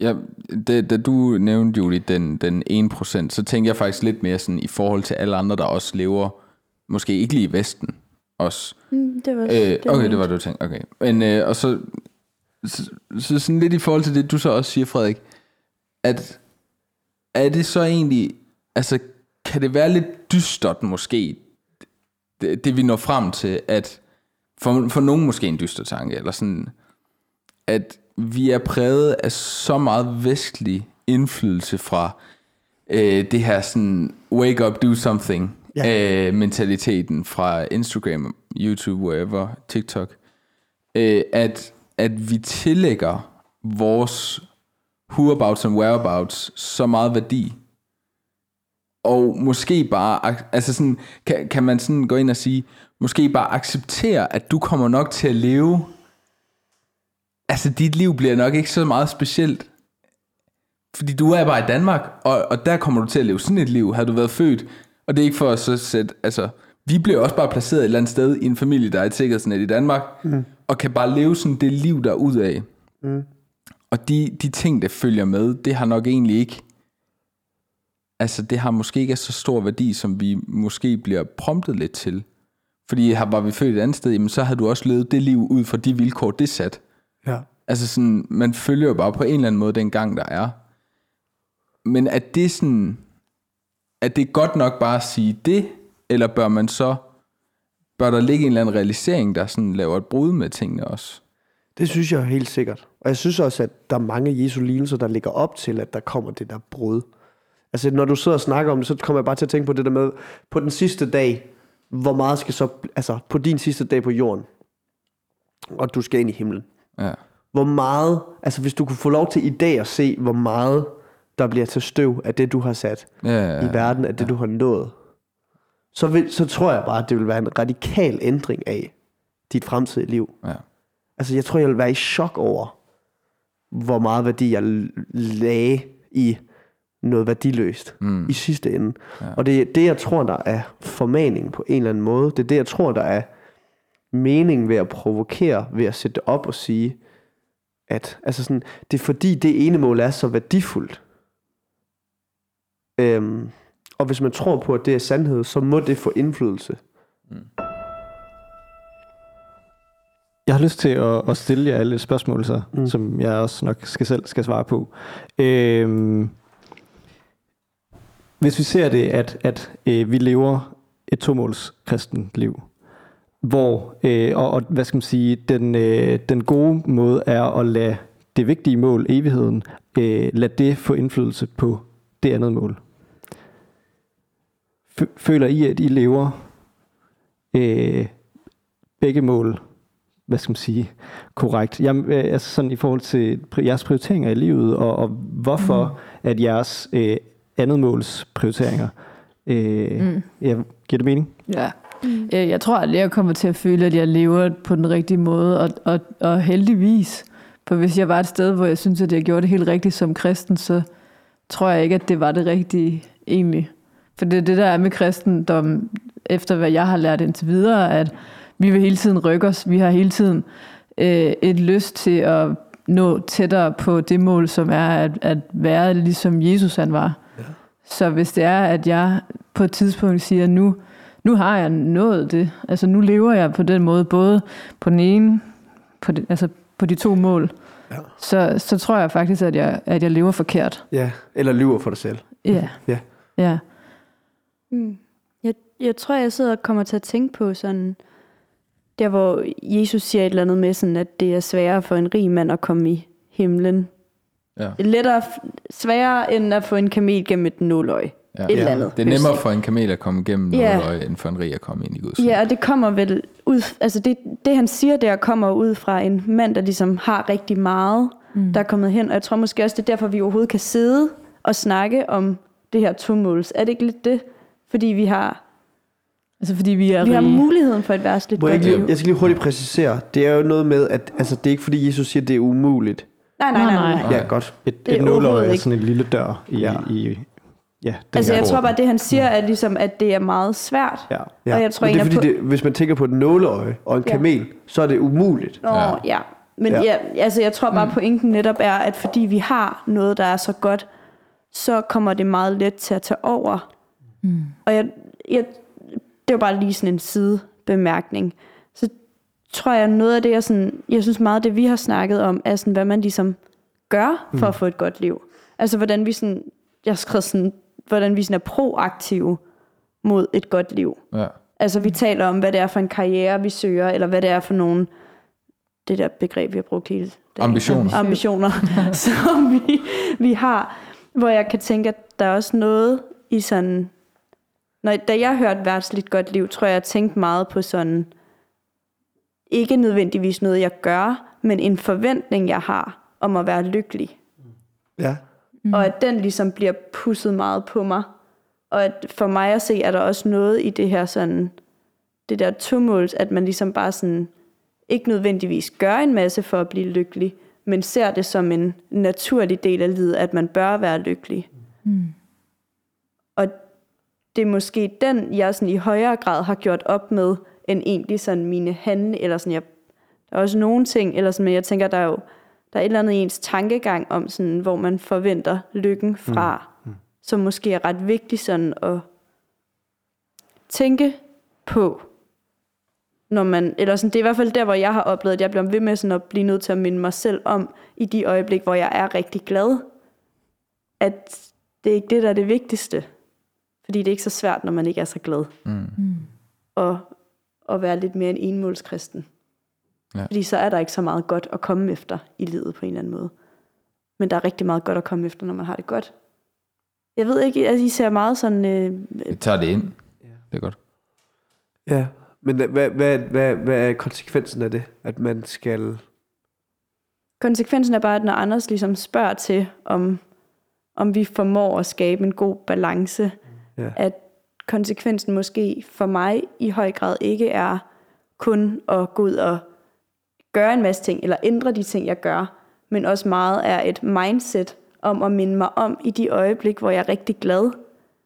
Ja, det, da du nævnte, Julie, den, den 1%, så tænker jeg faktisk lidt mere sådan i forhold til alle andre, der også lever, måske ikke lige i Vesten, også. Mm, det var Øh, det, okay, var det var det, du tænkte. Okay. Men, øh, og så, så, så sådan lidt i forhold til det, du så også siger, Frederik, at er det så egentlig, altså kan det være lidt dystert måske, det, det vi når frem til, at for, for nogen måske en dyster tanke, eller sådan, at vi er præget af så meget vestlig indflydelse fra øh, det her sådan wake up, do something ja. øh, mentaliteten fra Instagram, YouTube, wherever, TikTok, øh, at, at vi tillægger vores whoabouts and whereabouts så meget værdi. Og måske bare, altså sådan, kan, kan man sådan gå ind og sige, måske bare acceptere, at du kommer nok til at leve, altså dit liv bliver nok ikke så meget specielt, fordi du er bare i Danmark, og, og der kommer du til at leve sådan et liv, havde du været født. Og det er ikke for at så sætte, altså, vi bliver også bare placeret et eller andet sted i en familie, der er et sikkerhedsnet i Danmark, mm. og kan bare leve sådan det liv, der er ud af. Mm. Og de, de ting, der følger med, det har nok egentlig ikke, altså det har måske ikke så stor værdi, som vi måske bliver promptet lidt til. Fordi har var vi født et andet sted, jamen, så har du også levet det liv ud fra de vilkår, det sat. Ja. Altså sådan, man følger jo bare på en eller anden måde den gang, der er. Men er det sådan, er det godt nok bare at sige det, eller bør man så, bør der ligge en eller anden realisering, der sådan laver et brud med tingene også? Det synes jeg helt sikkert. Og jeg synes også, at der er mange Jesu lignelser, der ligger op til, at der kommer det der brud. Altså, når du sidder og snakker om det, så kommer jeg bare til at tænke på det der med, på den sidste dag, hvor meget skal så, altså på din sidste dag på jorden, og du skal ind i himlen. Ja. Hvor meget, altså hvis du kunne få lov til i dag at se, hvor meget der bliver til støv af det, du har sat Ja, ja, i ja. verden, af det, du har nået, så, vil, så tror jeg bare, at det vil være en radikal ændring af dit fremtidige liv. ja. Altså, jeg tror, jeg vil være i chok over, hvor meget værdi jeg lagde i noget værdiløst mm. i sidste ende. Ja. Og det er det, jeg tror, der er formaningen på en eller anden måde. Det er det, jeg tror, der er mening ved at provokere, ved at sætte det op og sige, at altså sådan, det er fordi, det ene mål er så værdifuldt. Øhm, og hvis man tror på, at det er sandhed, så må det få indflydelse. Jeg har lyst til at, at stille jer alle spørgsmål, så, mm. som jeg også nok skal selv skal svare på. Øhm, hvis vi ser det, at, at øh, vi lever et tomåls kristent liv, hvor, øh, og, og hvad skal man sige, den, øh, den gode måde er at lade det vigtige mål, evigheden, øh, lade det få indflydelse på det andet mål. Fø- Føler I, at I lever øh, begge mål hvad skal man sige, korrekt. Jamen, øh, altså sådan i forhold til jeres prioriteringer i livet, og, og hvorfor mm. at jeres øh, andet måls prioriteringer, øh, mm. ja, giver det mening? Ja. Mm. Jeg tror aldrig, jeg kommer til at føle, at jeg lever på den rigtige måde, og, og, og heldigvis. For hvis jeg var et sted, hvor jeg synes, at jeg gjorde det helt rigtigt som kristen, så tror jeg ikke, at det var det rigtige egentlig. For det er det, der er med kristendom, efter hvad jeg har lært indtil videre, at vi vil hele tiden rykke os. Vi har hele tiden øh, et lyst til at nå tættere på det mål, som er at, at være ligesom Jesus han var. Ja. Så hvis det er, at jeg på et tidspunkt siger, nu, nu har jeg nået det, altså nu lever jeg på den måde, både på den ene, på de, altså på de to mål, ja. så, så tror jeg faktisk, at jeg, at jeg lever forkert. Ja, eller lyver for dig selv. Ja. Ja. Ja. Mm. Jeg, jeg tror, jeg sidder og kommer til at tænke på sådan, der hvor Jesus siger et eller andet med, sådan, at det er sværere for en rig mand at komme i himlen. Ja. Er lettere, sværere end at få en kamel gennem et nåløje. Ja. Et eller andet. Det er nemmere for en kamel at komme igennem Ja. noget, end for en rig at komme ind i Guds Ja, og det kommer vel ud, altså det, det han siger der, kommer ud fra en mand, der ligesom har rigtig meget, mm. der er kommet hen, og jeg tror måske også, det er derfor, vi overhovedet kan sidde og snakke om det her tomåls. Er det ikke lidt det? Fordi vi har Altså fordi vi er Vi har muligheden for et værtsligt Må jeg, ikke lige, jeg skal lige hurtigt præcisere. Det er jo noget med, at altså, det er ikke fordi, Jesus siger, at det er umuligt. Nej, nej, nej. nej. Nej, Ja, godt. Et, Det er et nåløje er sådan en lille dør i, ja. i ja, Altså, jeg tror bare, det han siger, er ligesom, at det er meget svært. Ja. Ja. Og jeg tror, Men det er fordi, på- det, hvis man tænker på et nåleøje og en Ja. kamel, så er det umuligt. Nå, ja. ja. Men Ja. ja. Altså, jeg tror bare, pointen netop er, at fordi vi har noget, der er så godt, så kommer det meget let til at tage over. Mm. Og jeg, jeg, det var bare lige sådan en sidebemærkning. Så tror jeg, noget af det, jeg, sådan, jeg synes meget af det, vi har snakket om, er sådan, hvad man ligesom gør for mm. at få et godt liv. Altså, hvordan vi sådan, jeg har skrevet sådan, hvordan vi sådan er proaktive mod et godt liv. Ja. Altså, vi taler om, hvad det er for en karriere, vi søger, eller hvad det er for nogle, det der begreb, vi har brugt hele dagen. Ambitioner. Ambitioner, som vi, vi har. Hvor jeg kan tænke, at der er også noget i sådan... Når, da jeg hørte værtsligt godt liv, tror jeg, jeg tænkte meget på sådan... Ikke nødvendigvis noget, jeg gør, men en forventning, jeg har om at være lykkelig. Ja. Mm. Og at den ligesom bliver pusset meget på mig. Og at for mig at se, er der også noget i det her sådan, det der tumult, at man ligesom bare sådan, ikke nødvendigvis gør en masse for at blive lykkelig, men ser det som en naturlig del af livet, at man bør være lykkelig. Mm. Og det er måske den, jeg sådan i højere grad har gjort op med, end egentlig sådan mine handle, eller sådan, jeg, der er også nogle ting, eller sådan, men jeg tænker, der er jo, der er et eller andet i ens tankegang om, sådan, hvor man forventer lykken fra, mm. Mm. som måske er ret vigtigt sådan at tænke på, når man, eller sådan, det er i hvert fald der, hvor jeg har oplevet, at jeg bliver ved med sådan at blive nødt til at minde mig selv om, i de øjeblik, hvor jeg er rigtig glad, at det er ikke det, der er det vigtigste. Fordi det er ikke så svært, når man ikke er så glad. Mm. Og at være lidt mere en enmålskristen. Ja. Fordi så er der ikke så meget godt at komme efter i livet på en eller anden måde. Men der er rigtig meget godt at komme efter, når man har det godt. Jeg ved ikke, altså I ser meget sådan... Øh, Vi tager det ind. Det er godt. Ja. Men hvad, hvad, hvad, hvad er konsekvensen af det? At man skal... konsekvensen er bare, at når Anders ligesom spørger til, om, om vi formår at skabe en god balance, Ja. at konsekvensen måske for mig i høj grad ikke er kun at gå ud og gøre en masse ting, eller ændre de ting, jeg gør, men også meget er et mindset om at minde mig om i de øjeblik, hvor jeg er rigtig glad,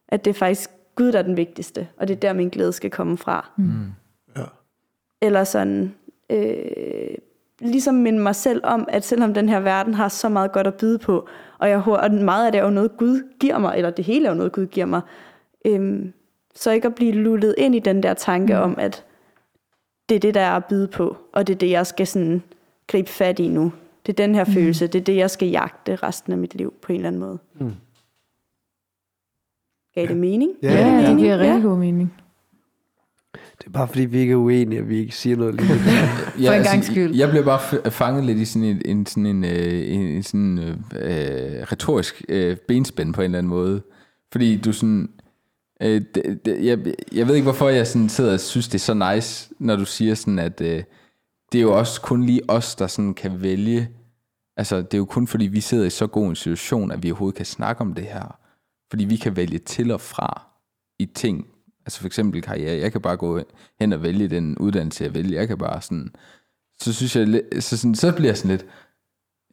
at det er faktisk Gud, der er den vigtigste, og det er der, min glæde skal komme fra. Mm. Ja. Eller sådan, øh, ligesom minde mig selv om, at selvom den her verden har så meget godt at byde på, og, jeg, og meget af det er jo noget, Gud giver mig, eller det hele er jo noget, Gud giver mig, øhm, så ikke at blive lullet ind i den der tanke mm. om, at det er det, der er at byde på, og det er det, jeg skal sådan gribe fat i nu. Det er den her mm. følelse, det er det, jeg skal jagte resten af mit liv på en eller anden måde. Mm. Gav det mening? Ja, Ja, ja, det mening? giver rigtig god mening. Det er bare fordi, vi ikke er uenige, og vi ikke siger noget lige. For en gangs skyld. Jeg blev bare fanget lidt i sådan en, en, sådan en, øh, en, en sådan, øh, øh, retorisk øh, benspænd på en eller anden måde. Fordi du sådan... Øh, det, det, jeg, jeg ved ikke, hvorfor jeg sådan sidder og synes, det er så nice, når du siger sådan, at øh, det er jo også kun lige os, der sådan kan vælge. Altså, det er jo kun fordi, vi sidder i så god en situation, at vi overhovedet kan snakke om det her. Fordi vi kan vælge til og fra i ting. Altså for eksempel karriere. Jeg kan bare gå hen og vælge den uddannelse, jeg vælger. Jeg kan bare sådan... Så synes jeg, så, sådan, så bliver jeg sådan lidt...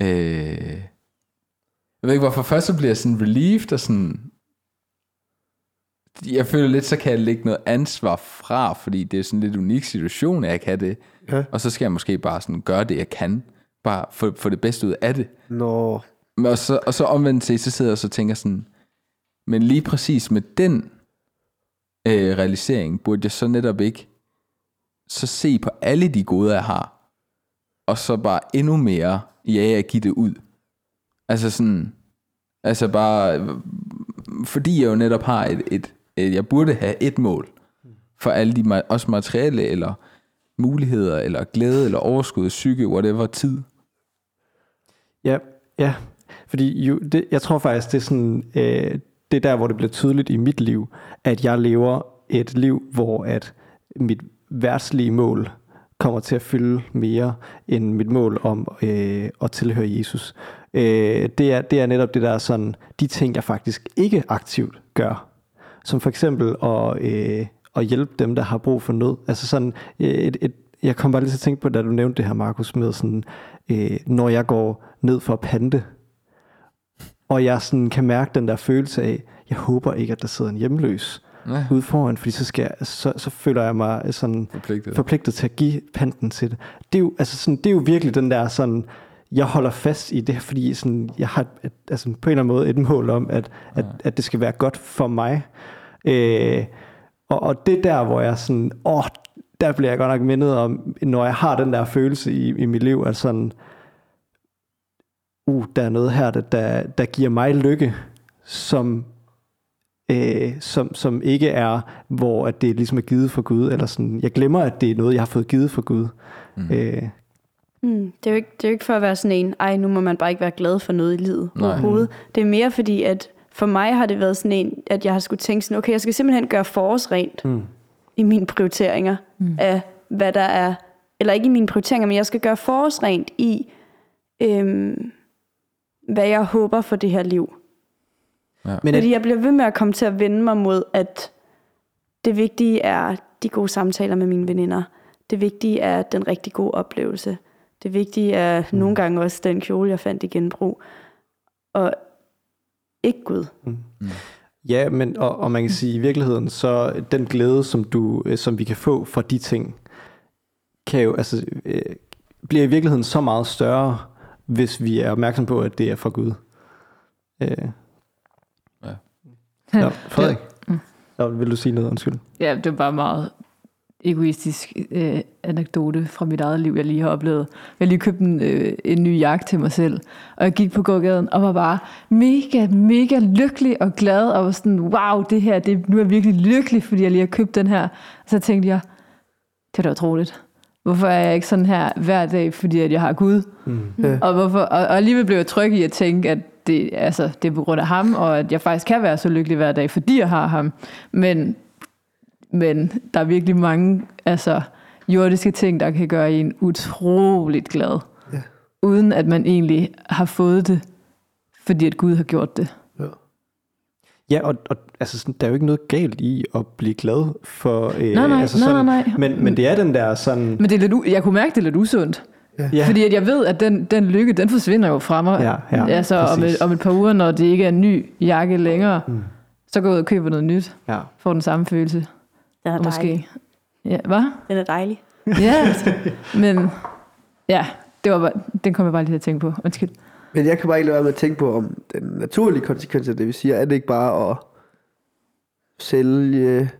Øh, jeg ved ikke hvorfor. Først så bliver jeg sådan relieved og sådan... Jeg føler lidt, så kan jeg lægge noget ansvar fra, fordi det er sådan en lidt unik situation, at jeg kan det. Ja. Og så skal jeg måske bare sådan gøre det, jeg kan. Bare få, få det bedste ud af det. Nå, Men Og så, og så omvendt til, så sidder jeg og så tænker sådan, men lige præcis med den øh, realisering, burde jeg så netop ikke så se på alle de goder, jeg har, og så bare endnu mere, ja, jeg giver det ud. Altså sådan, altså bare, øh, fordi jeg jo netop har et, et Øh, jeg burde have et mål, for alle de, også materielle, eller muligheder, eller glæde, eller overskud, psyke, whatever, tid. Ja, ja. Fordi jo, det, jeg tror faktisk, det er sådan, øh, det er der, hvor det bliver tydeligt i mit liv, at jeg lever et liv, hvor at mit værtslige mål kommer til at fylde mere end mit mål om øh, at tilhøre Jesus. Øh, det, er, det er netop det der sådan, de ting, jeg faktisk ikke aktivt gør. Som for eksempel at, øh, at hjælpe dem, der har brug for nød. Altså sådan, øh, et, et, jeg kom bare lige til at tænke på, da du nævnte det her, Markus, med sådan, øh, når jeg går ned for at pante, og jeg sådan kan mærke den der følelse af, jeg håber ikke, at der sidder en hjemløs Ja. ude foran, fordi så, skal jeg, så, så føler jeg mig sådan Forpligtet. forpligtet til at give panten til det. Det er jo, altså sådan, det er jo virkelig den der sådan, jeg holder fast i det, fordi sådan, jeg har et, altså på en eller anden måde et mål om, at, at, at det skal være godt for mig. Øh, og, og det der, hvor jeg sådan, åh, der bliver jeg godt nok mindet om, når jeg har den der følelse i, i mit liv, at sådan, uh, der er noget her, der, der, der giver mig lykke, som øh, som, som ikke er, hvor at det ligesom er givet for Gud, eller sådan, jeg glemmer, at det er noget, jeg har fået givet for Gud. Mm. Øh, Mm, det, er jo ikke, det er jo ikke for at være sådan en, ej, nu må man bare ikke være glad for noget i livet Nej. overhovedet. Det er mere fordi, at for mig har det været sådan en, at jeg har skulle tænke sådan, okay, jeg skal simpelthen gøre forårsrent mm. i mine prioriteringer mm. af, hvad der er, eller ikke i mine prioriteringer, men jeg skal gøre forårsrent i, øhm, hvad jeg håber for det her liv. Men Fordi jeg bliver ved med at komme til at vende mig mod, at det vigtige er de gode samtaler med mine veninder. Det vigtige er den rigtig gode oplevelse. Det vigtige er mm. nogle gange også den kjole, jeg fandt i genbrug. Og ikke Gud. Ja, men og, og man kan sige i virkeligheden, så den glæde, som du, øh, som vi kan få fra de ting, kan jo altså øh, bliver i virkeligheden så meget større, hvis vi er opmærksom på, at det er fra Gud. Øh. Ja, Frederik, Nå, vil du sige noget? Undskyld. Ja, det var bare meget egoistisk øh, anekdote fra mit eget liv, jeg lige har oplevet. Jeg har lige købt en, øh, en ny jakke til mig selv, og jeg gik på gågaden og var bare mega, mega lykkelig og glad, og var sådan, wow, det her, det, nu er jeg virkelig lykkelig, fordi jeg lige har købt den her. Og så tænkte jeg, det er da utroligt. Hvorfor er jeg ikke sådan her hver dag, fordi at jeg har Gud? Mm. Og, hvorfor, og, og alligevel blev jeg tryg i at tænke, at det, altså, det er på grund af ham, og at jeg faktisk kan være så lykkelig hver dag, fordi jeg har ham. Men, men der er virkelig mange altså, jordiske ting, der kan gøre en utroligt glad. Ja. Uden at man egentlig har fået det, fordi at Gud har gjort det. Ja, og, og altså, sådan, der er jo ikke noget galt i at blive glad for... Øh, Nej, nej, altså nej, sådan, nej, nej. Men, men det er den der sådan... Men det er lidt u- jeg kunne mærke, det er lidt usundt. Ja, Fordi at jeg ved, at den, den lykke, den forsvinder jo fra mig. Ja, ja, altså om et, om et par uger, når det ikke er en ny jakke længere, mm. så går jeg ud og køber noget nyt. ja. Får den samme følelse. Den er måske. dejlig. Ja, hvad? Den er dejlig. Ja, men ja, det var bare, den kom jeg bare lige til at tænke på. Undskyld. Men jeg kan bare ikke lade være med at tænke på, om den naturlige konsekvens af det, vi siger, er det ikke bare at sælge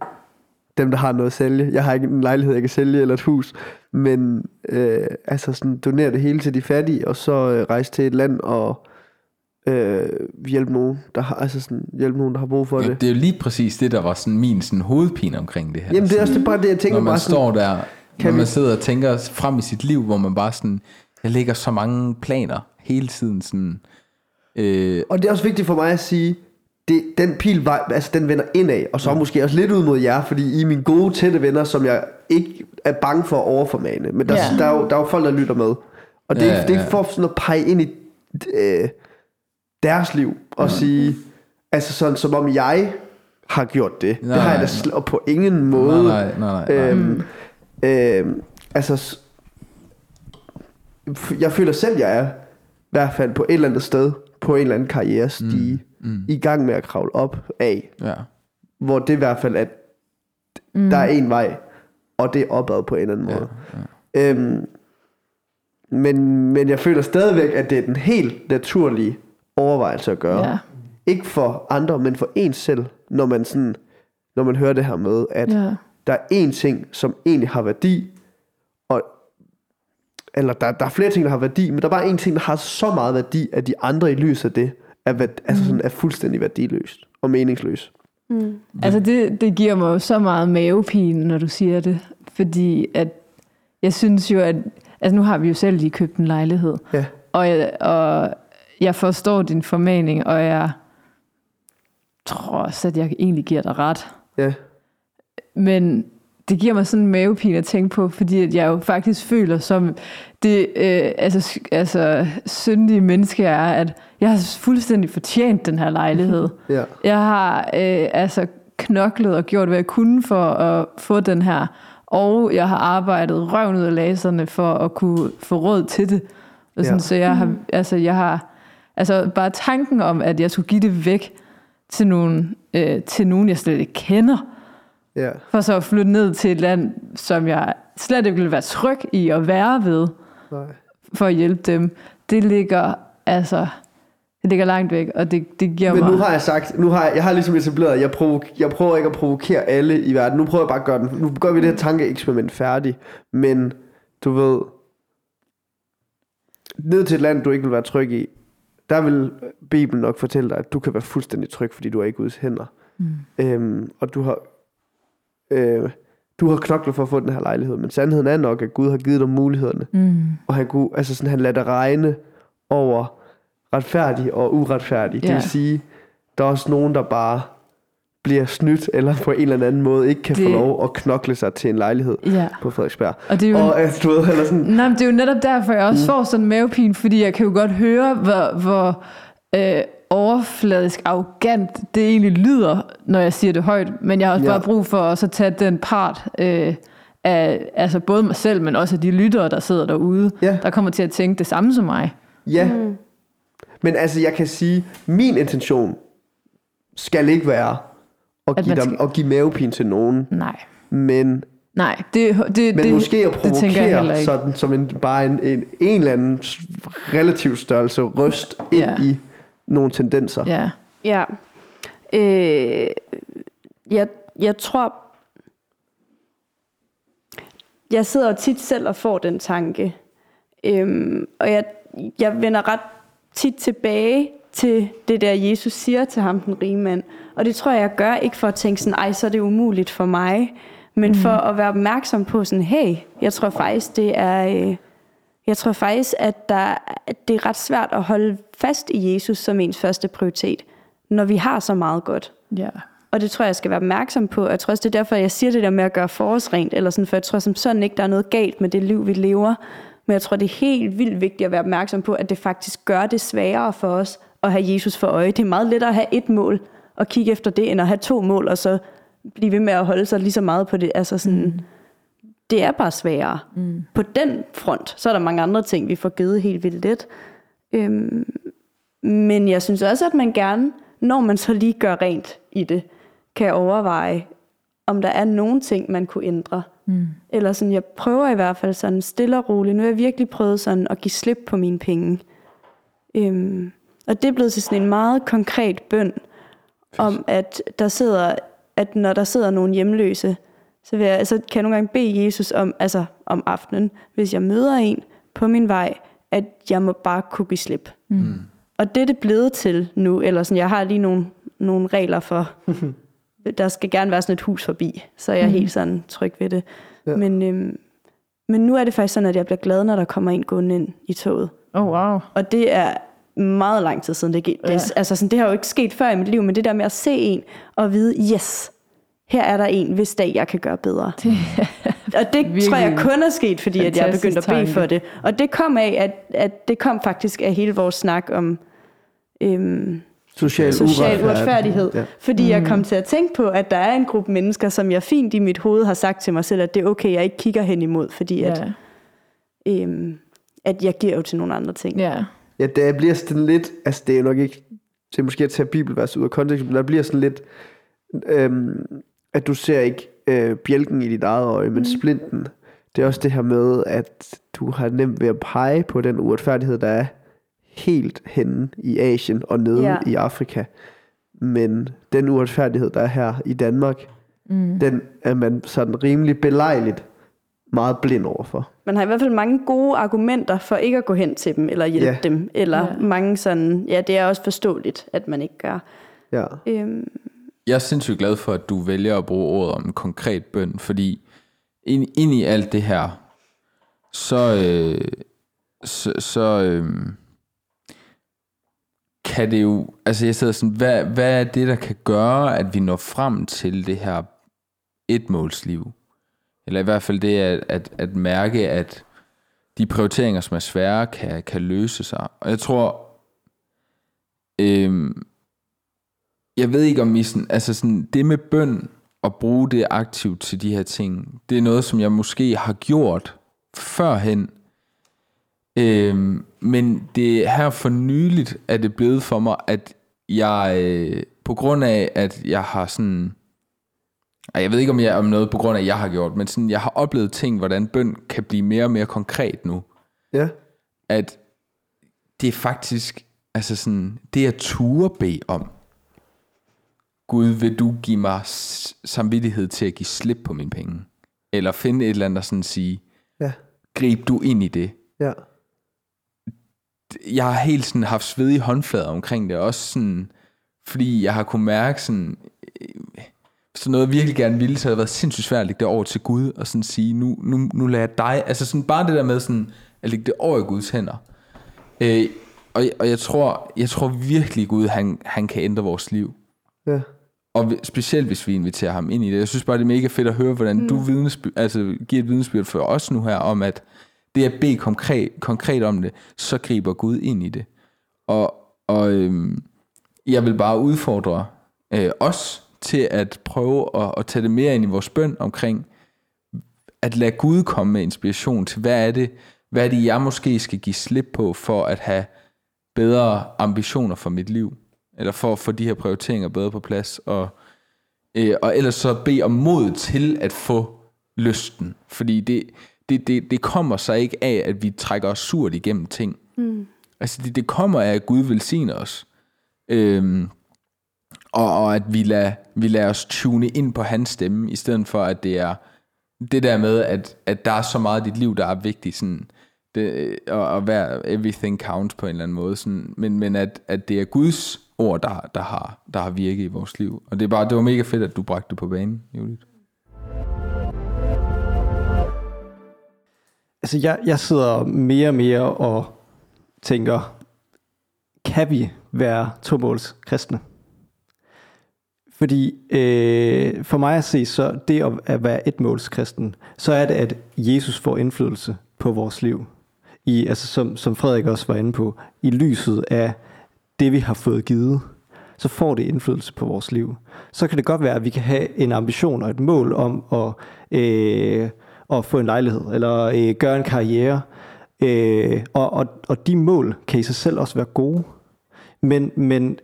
dem, der har noget at sælge. Jeg har ikke en lejlighed, jeg kan sælge, eller et hus, men øh, altså sådan, donere det hele til de fattige, og så øh, rejse til et land og øh, hjælpe nogen, der har, altså sådan, hjælpe nogen, der har brug for Ja, det. det er jo lige præcis det, der var sådan min sådan hovedpine omkring det her. Jamen det er også det, bare det, jeg tænker når man bare sådan, står der, kan når man vi- sidder og tænker frem i sit liv, hvor man bare sådan, jeg lægger så mange planer hele tiden sådan, øh, Og det er også vigtigt for mig at sige, det, den pil, var, altså den vender indad, og så måske også lidt ud mod jer, fordi I er mine gode, tætte venner, som jeg ikke er bange for at overformane. Men der, Ja. der, er, jo, der er jo folk, der lytter med. Og det, er Ja, ikke- det er ja. ikke for sådan at pege ind i øh, deres liv, og sige, altså sådan som om jeg har gjort det. Nej, det har jeg da sl- og på ingen måde. nej, nej, nej, nej. Øhm, øhm, altså, jeg føler selv, jeg er i hvert fald på et eller andet sted, på en eller anden karrierestige, mm, mm. i gang med at kravle op af, ja. hvor det i hvert fald er, mm. der er en vej, og det er opad på en eller anden måde. Ja, ja. Øhm, men, men jeg føler stadigvæk, at det er den helt naturlige overvejelse at gøre. Ja. Ikke for andre, men for en selv, når man sådan, når man hører det her med, at Ja. der er én ting, som egentlig har værdi, og, eller der, der er flere ting, der har værdi, men der er bare én ting, der har så meget værdi, at de andre i lys af det er, værd, altså sådan, er fuldstændig værdiløst og meningsløst. Mm. Altså det, det giver mig jo så meget mavepine, når du siger det. Fordi at jeg synes jo, at... Altså nu har vi jo selv lige købt en lejlighed. Ja. Og og jeg forstår din formaning, og jeg tror også, at jeg egentlig giver dig ret. Ja. Men det giver mig sådan en mavepine at tænke på, fordi at jeg jo faktisk føler som det øh, altså, altså, syndige menneske er, at jeg har fuldstændig fortjent den her lejlighed. Ja. Jeg har øh, altså knoklet og gjort, hvad jeg kunne for at få den her. Og jeg har arbejdet røven ud af laserne for at kunne få råd til det. Og sådan, Ja. ja. Så jeg har, altså, jeg har, altså bare tanken om, at jeg skulle give det væk til nogen, øh, til nogen jeg slet ikke kender, Ja. for så at flytte ned til et land, som jeg slet ikke ville være tryg i at være ved, Nej. for at hjælpe dem, det ligger, altså, det ligger langt væk, og det, det giver Men mig... nu har jeg sagt, nu har jeg, jeg har ligesom etableret, at jeg, provo- jeg prøver ikke at provokere alle i verden. Nu prøver jeg bare at gøre den, nu gør vi det her tankeeksperiment færdigt. Men du ved, ned til et land, du ikke vil være tryg i, der vil Bibelen nok fortælle dig, at du kan være fuldstændig tryg, fordi du er i Guds hænder. Mm. Øhm, og du har, øh, du har knoklet for at få den her lejlighed, men sandheden er nok, at Gud har givet dig mulighederne. Mm. Og han, kunne, altså sådan, han lader det regne over retfærdig og uretfærdig. Det Ja. vil sige, der er også nogen, der bare bliver snydt, eller på en eller anden måde ikke kan det... få lov at knokle sig til en lejlighed Ja, på Frederiksberg. og det er jo... Og altså, du ved, eller sådan, Nej, men det er jo netop derfor, jeg også får sådan en mavepine, fordi jeg kan jo godt høre, hvor, hvor øh, overfladisk arrogant det egentlig lyder, når jeg siger det højt. Men jeg har også Ja. ja. bare brug for også at tage den part øh, af altså både mig selv, men også af de lyttere, der sidder derude, Ja. der kommer til at tænke det samme som mig. ja. Mm. Men altså, jeg kan sige, min intention skal ikke være at give, man dem, skal- at give mavepine til nogen, Nej. men Nej, det, det, Men det, måske at det provokere ikke. sådan, som en, bare en, en, en eller anden relativ størrelse røst ind Ja. i nogle tendenser. Ja. Ja. Øh, jeg, jeg tror... Jeg sidder tit selv og får den tanke. Øhm, og jeg, jeg vender ret tit tilbage til det der, Jesus siger til ham, den rige mand. Og det tror jeg, jeg gør ikke for at tænke sådan, ej, så er det umuligt for mig. Men mm. for at være opmærksom på sådan, hey, jeg tror faktisk, det er... Øh, jeg tror faktisk, at, der, at det er ret svært at holde fast i Jesus som ens første prioritet, når vi har så meget godt. ja. Og det tror jeg, jeg skal være opmærksom på. Jeg tror også, det er derfor, jeg siger det der med at gøre forårsrent, eller sådan, for jeg tror som sådan ikke, der er noget galt med det liv, vi lever. Men jeg tror, det er helt vildt vigtigt at være opmærksom på, at det faktisk gør det sværere for os at have Jesus for øje. Det er meget lettere at have et mål og kigge efter det, end at have to mål, og så blive ved med at holde sig lige så meget på det. Altså sådan, mm. Det er bare sværere. Mm. På den front, så er der mange andre ting, vi får givet helt vildt let. Øhm, men jeg synes også, at man gerne, når man så lige gør rent i det, kan overveje, om der er nogle ting, man kunne ændre. Mm. Eller sådan, jeg prøver i hvert fald sådan stille og roligt. Nu har jeg virkelig prøvet sådan at give slip på mine penge. Øhm, og det er blevet til sådan en meget konkret bøn, om at der sidder, at når der sidder nogle hjemløse, så, vil jeg, så kan jeg nogle gange bede Jesus om, altså om aftenen, hvis jeg møder en på min vej, at jeg må bare kunne give slip. Mm. Og det er det blevet til nu, eller sådan, jeg har lige nogle, nogle regler for, der skal gerne være sådan et hus forbi, så er jeg helt sådan tryg ved det. Ja. Men, øhm, men nu er det faktisk sådan, at jeg bliver glad, når der kommer en gående ind i toget. Oh, wow. Og det er meget lang tid siden, det, det, Ja. det, altså sådan, det har jo ikke sket før i mit liv, men det der med at se en og vide, yes, her er der en, hvis dag jeg kan gøre bedre. Det, og det virkelig tror jeg kun er sket, fordi at jeg er begyndt at bede fantastisk for det. Og det kom af, at, at det kom faktisk af hele vores snak om øhm, Social, social uretfærdighed. Ja. Fordi mm. jeg kom til at tænke på, at der er en gruppe mennesker, som jeg fint i mit hoved har sagt til mig selv, at det er okay, jeg ikke kigger hen imod, fordi at, Ja. øhm, at jeg giver jo til nogle andre ting. ja. Ja, det bliver sådan lidt, altså det er nok ikke til måske at tage bibelvers ud af kontekst, men der bliver sådan lidt, øhm, at du ser ikke øh, bjælken i dit eget øje, men splinten. Det er også det her med, at du har nemt ved at pege på den uretfærdighed, der er helt henne i Asien og nede ja. i Afrika. Men den uretfærdighed, der er her i Danmark, mm. den er man sådan rimelig belejligt meget blind overfor. Man har i hvert fald mange gode argumenter for ikke at gå hen til dem, eller hjælpe Ja. dem. Eller Ja. mange sådan, ja, det er også forståeligt, at man ikke gør. Ja. Øhm, Jeg er sindssygt glad for, at du vælger at bruge ordet om en konkret bøn, fordi ind, ind i alt det her, så, øh, så, så øh, kan det jo, altså jeg sidder sådan, hvad, hvad er det, der kan gøre, at vi når frem til det her etmålsliv? Eller i hvert fald det at, at, at mærke, at de prioriteringer, som er svære, kan, kan løse sig. Og jeg tror, øhm, jeg ved ikke om I sådan, altså sådan, det med bøn og bruge det aktivt til de her ting, det er noget, som jeg måske har gjort førhen, øhm, men det er her for nyligt, at det blevet for mig, at jeg, øh, på grund af, at jeg har sådan, jeg ved ikke om jeg om noget på grund af, at jeg har gjort, men sådan, jeg har oplevet ting, hvordan bøn kan blive mere og mere konkret nu Ja. at det er faktisk, altså sådan, det jeg turde bede om, Gud, vil du give mig samvittighed til at give slip på mine penge? Eller finde et eller andet og sådan sige, Ja. grib du ind i det. Ja. Jeg har helt sådan haft svedige håndflader omkring det, også sådan, fordi jeg har kunne mærke sådan, øh, så noget jeg virkelig gerne ville, så har det været sindssygt svært at lægge det over til Gud, og sådan sige, nu, nu, nu lader jeg dig, altså sådan bare det der med sådan, at lægge det over i Guds hænder. Øh, og, og jeg tror, jeg tror virkelig Gud, han, han kan ændre vores liv. Ja. Og specielt hvis vi inviterer ham ind i det. Jeg synes bare, det er mega fedt at høre, hvordan mm. du vidnesby, altså, giver et vidnesbyrd for os nu her, om at det at bede konkret, konkret om det, så griber Gud ind i det. Og, og øhm, jeg vil bare udfordre øh, os til at prøve at, at tage det mere ind i vores bøn omkring, at lade Gud komme med inspiration til, hvad er det, hvad er det, jeg måske skal give slip på, for at have bedre ambitioner for mit liv, eller for at få de her prioriteringer bedre på plads, og, øh, og ellers så bede om mod til at få lysten, fordi det, det, det, det kommer sig ikke af, at vi trækker os surt igennem ting. Mm. Altså det, det kommer af, at Gud velsigner os, øhm, og, og at vi lader, vi lader os tune ind på hans stemme, i stedet for at det er det der med, at, at der er så meget i dit liv, der er vigtigt, sådan, det, og, og hver, everything counts på en eller anden måde, sådan, men, men at, at det er Guds ord, der, der, har, der har virket i vores liv. Og det, er bare, det var mega fedt, at du bragte det på banen, Judith. Altså, jeg, jeg sidder mere og mere og tænker, kan vi være tomåls kristne? Fordi øh, for mig at se, så det at, være et måls kristen, så er det, at Jesus får indflydelse på vores liv. I, altså som, som Frederik også var inde på, i lyset af det, vi har fået givet, så får det indflydelse på vores liv. Så kan det godt være, at vi kan have en ambition og et mål om at, øh, at få en lejlighed, eller øh, gøre en karriere. Øh, og, og, og de mål kan i sig selv også være gode. Men, men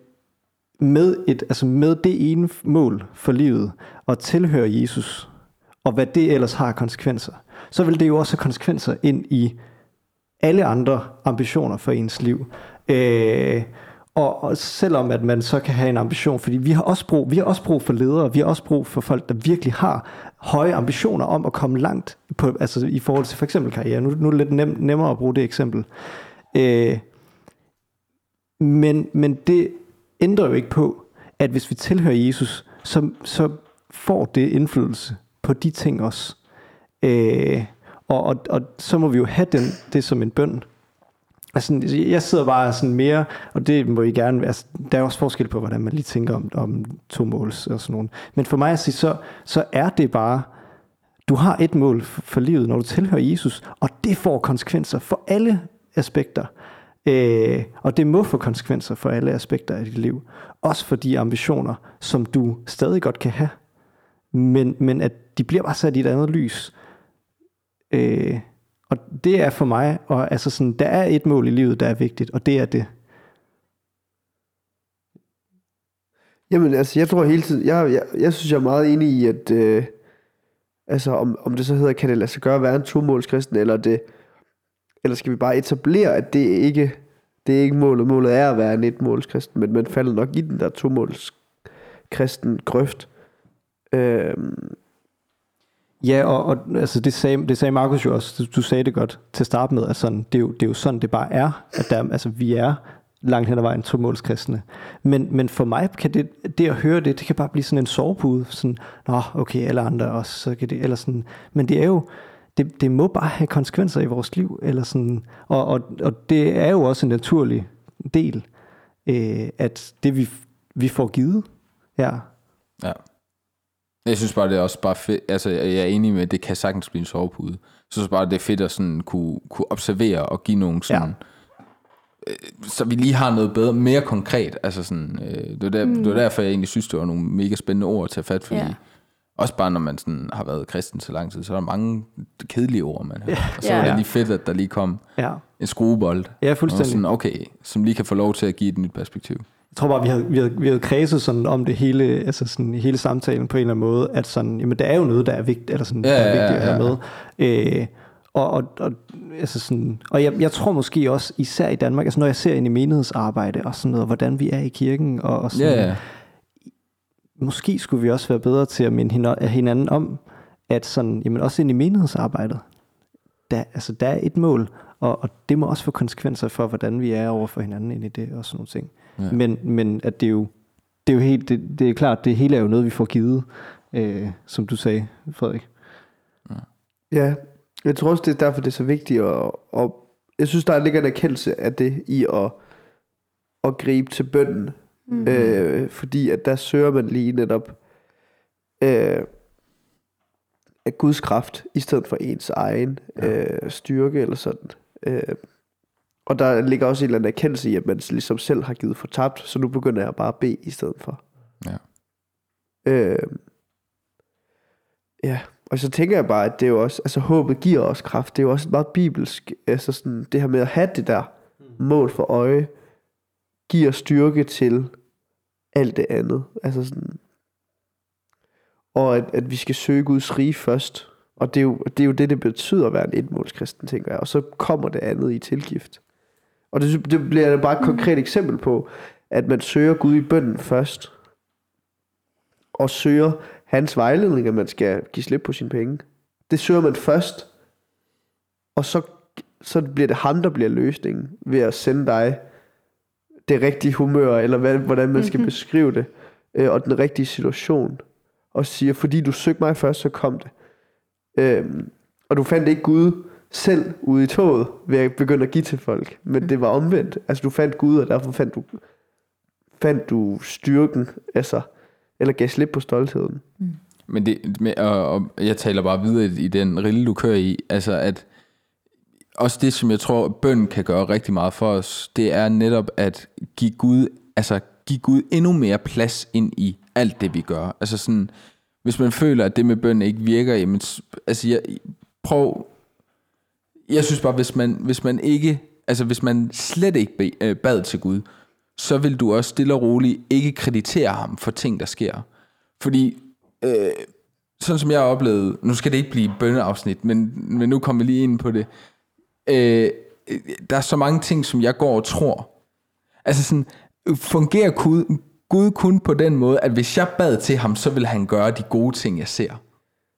med, et, altså med det ene mål for livet, at tilhøre Jesus, og hvad det ellers har konsekvenser, så vil det jo også have konsekvenser ind i alle andre ambitioner for ens liv. Øh, og, og selvom at man så kan have en ambition, fordi vi har også brug, vi har også brug for ledere, vi har også brug for folk, der virkelig har høje ambitioner om at komme langt på, altså i forhold til for eksempel karriere. Nu, nu er det lidt nem, nemmere at bruge det eksempel. Øh, men, men det ændrer jo ikke på, at hvis vi tilhører Jesus, så, så får det indflydelse på de ting også. Øh, og, og, og så må vi jo have den, det som en bøn. Altså, jeg sidder bare sådan mere, og det må I gerne, altså, der er også forskel på, hvordan man lige tænker om, om to måls og sådan noget. Men for mig at sige, så, så er det bare, du har et mål for, for livet, når du tilhører Jesus, og det får konsekvenser for alle aspekter. Øh, og det må få konsekvenser for alle aspekter af dit liv. Også for de ambitioner, som du stadig godt kan have. Men, men at de bliver bare sat i et andet lys. Øh, og det er for mig, og altså sådan, der er et mål i livet, der er vigtigt, og det er det. Jamen, altså, jeg tror hele tiden, jeg, jeg, jeg synes, jeg er meget enig i, at, øh, altså, om, om det så hedder, kan det lade sig gøre at være en tomålskristen, eller det, eller skal vi bare etablere, at det ikke, det er ikke målet. Målet er at være en etmålskristen, men man falder nok i den der tomålskristen grøft. Øhm, Ja, og, og altså det, sagde, det sagde Markus jo også, du, du sagde det godt til at starte med, at sådan, det, er jo, det er jo sådan, det bare er, at der, altså, vi er langt hen ad vejen tomålskristne. Men, men for mig kan det, det at høre det, det kan bare blive sådan en sovepude, sådan, nå, okay, alle andre også, så kan det, eller sådan, men det er jo, det, det må bare have konsekvenser i vores liv, eller sådan, og, og, og det er jo også en naturlig del, øh, at det vi, vi får givet, ja, Ja. Jeg synes bare, det er også bare fedt. Altså, jeg er enig med, at det kan sagtens blive en sovepude. Jeg synes bare, det er fedt at sådan kunne, kunne observere og give nogle sådan øh, så vi lige har noget bedre, mere konkret. Altså sådan, øh, det, var der, mm. det var derfor, jeg egentlig synes, det var nogle mega spændende ord at tage fat, fordi Ja. Ja. også bare når man sådan har været kristen så lang tid, så er der mange kedelige ord, man hører. Og så Ja. var det Ja. lige fedt, at der lige kom Ja, en skruebold. ja fuldstændig. sådan, okay, som lige kan få lov til at give et nyt perspektiv. Jeg tror bare, vi havde, vi havde, vi havde kredset sådan om det hele, altså sådan hele samtalen på en eller anden måde, at sådan, jamen, det er jo noget, der er vigtigt, eller sådan, Ja, der er ja, vigtigt at have ja, med. Øh, og, og, og, altså sådan, og jeg, jeg tror måske også, især i Danmark, altså når jeg ser ind i menighedsarbejde og sådan noget, hvordan vi er i kirken, og, og sådan, Ja, ja. Måske skulle vi også være bedre til at minde hina- hinanden om, at sådan, jamen også ind i menighedsarbejdet, der, altså, der er et mål, og, og det må også få konsekvenser for, hvordan vi er over for hinanden ind i det, og sådan nogle ting. Ja. Ja. Men, men at det er jo, det er jo helt, det, det er klart, det hele er jo noget, vi får givet, øh, som du sagde, Frederik. Ja, jeg tror også, det er derfor, det er så vigtigt. Og, og jeg synes, der ligger en erkendelse af det i at, at gribe til bønden. Mm. Øh, fordi at der søger man lige netop øh, af Guds kraft, i stedet for ens egen øh, styrke eller sådan. Øh, og der ligger også en eller anden erkendelse i, at man ligesom selv har givet fortabt, så nu begynder jeg bare at bede i stedet for. Ja. Øh, ja, og så tænker jeg bare, at det er jo også, altså håbet giver os kraft. Det er jo også meget bibelsk, altså sådan, det her med at have det der mål for øje, giver styrke til alt det andet. Altså sådan, og at, at vi skal søge Guds rige først. Og det er, jo, det er jo det, det betyder at være en etmålskristen, tænker jeg. Og så kommer det andet i tilgift. Og det, det bliver bare et konkret eksempel på, at man søger Gud i bønden først, og søger hans vejledning, at man skal give slip på sine penge. Det søger man først, og så, så bliver det ham, der bliver løsningen ved at sende dig det rigtige humør, eller hvad, hvordan man skal beskrive det, øh, og den rigtige situation, og siger, fordi du søgte mig først, så kom det. Øhm, og du fandt ikke Gud selv ude i toget, ved at begynde at give til folk, men det var omvendt. Altså du fandt Gud, og derfor fandt du, fandt du styrken, altså, eller gav slip på stoltheden. Men det, med, og, og jeg taler bare videre i, i den rille, du kører i, altså at også det, som jeg tror, bøn kan gøre rigtig meget for os, det er netop at give Gud, altså give Gud endnu mere plads ind i alt det, vi gør. Altså sådan, hvis man føler, at det med bøn ikke virker, jamen, altså jeg, prøv, jeg synes bare, hvis man, hvis man ikke, altså hvis man slet ikke øh, bad til Gud, så vil du også stille og roligt ikke kreditere ham for ting, der sker. Fordi øh, sådan som jeg har nu skal det ikke blive bønneafsnit, men, men nu kommer vi lige ind på det. Øh, der er så mange ting, som jeg går og tror. Altså sådan, fungerer Gud, Gud kun på den måde, at hvis jeg bad til ham, så vil han gøre de gode ting, jeg ser.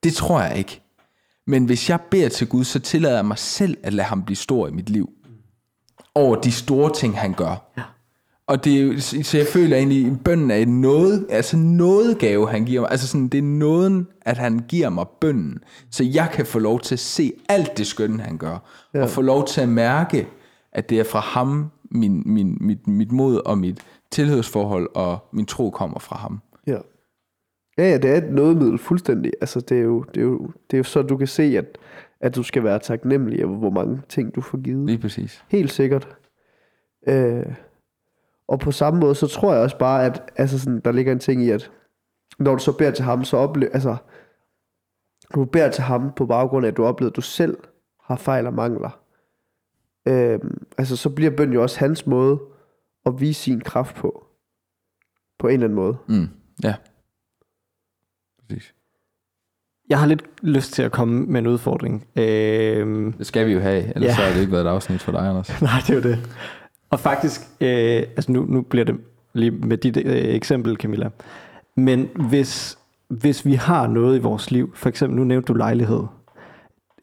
Det tror jeg ikke. Men hvis jeg beder til Gud, så tillader jeg mig selv at lade ham blive stor i mit liv. Over de store ting, han gør. Ja. Og det er, jo- så jeg føler egentlig, at bønnen er noget, altså noget gave, han giver mig. Altså sådan, det er nåden, at han giver mig bønnen, så jeg kan få lov til at se alt det skønne, han gør. Ja. Og få lov til at mærke, at det er fra ham, min, min, mit, mit mod og mit tilhørsforhold og min tro kommer fra ham. Ja. Ja, ja, det er et nådemiddel fuldstændig. Altså, det er jo, det er jo, det er jo så, du kan se, at, at du skal være taknemmelig over, hvor mange ting du får givet. Lige præcis. Helt sikkert. Øh, og på samme måde, så tror jeg også bare, at altså sådan, der ligger en ting i, at når du så beder til ham, så oplever, altså, du beder til ham på baggrund af, at du oplever, at du selv har fejl og mangler. Øh, altså, så bliver bøn jo også hans måde at vise sin kraft på. På en eller anden måde. Mm. Ja. Præcis. Jeg har lidt lyst til at komme med en udfordring. Øh, Det skal vi jo have, ellers Ja. så har det ikke været et afsnit for dig, Anders. Nej, det er jo det. Og faktisk, øh, altså nu, nu bliver det lige med dit øh, eksempel, Camilla. Men hvis, hvis vi har noget i vores liv, for eksempel nu nævnte du lejlighed,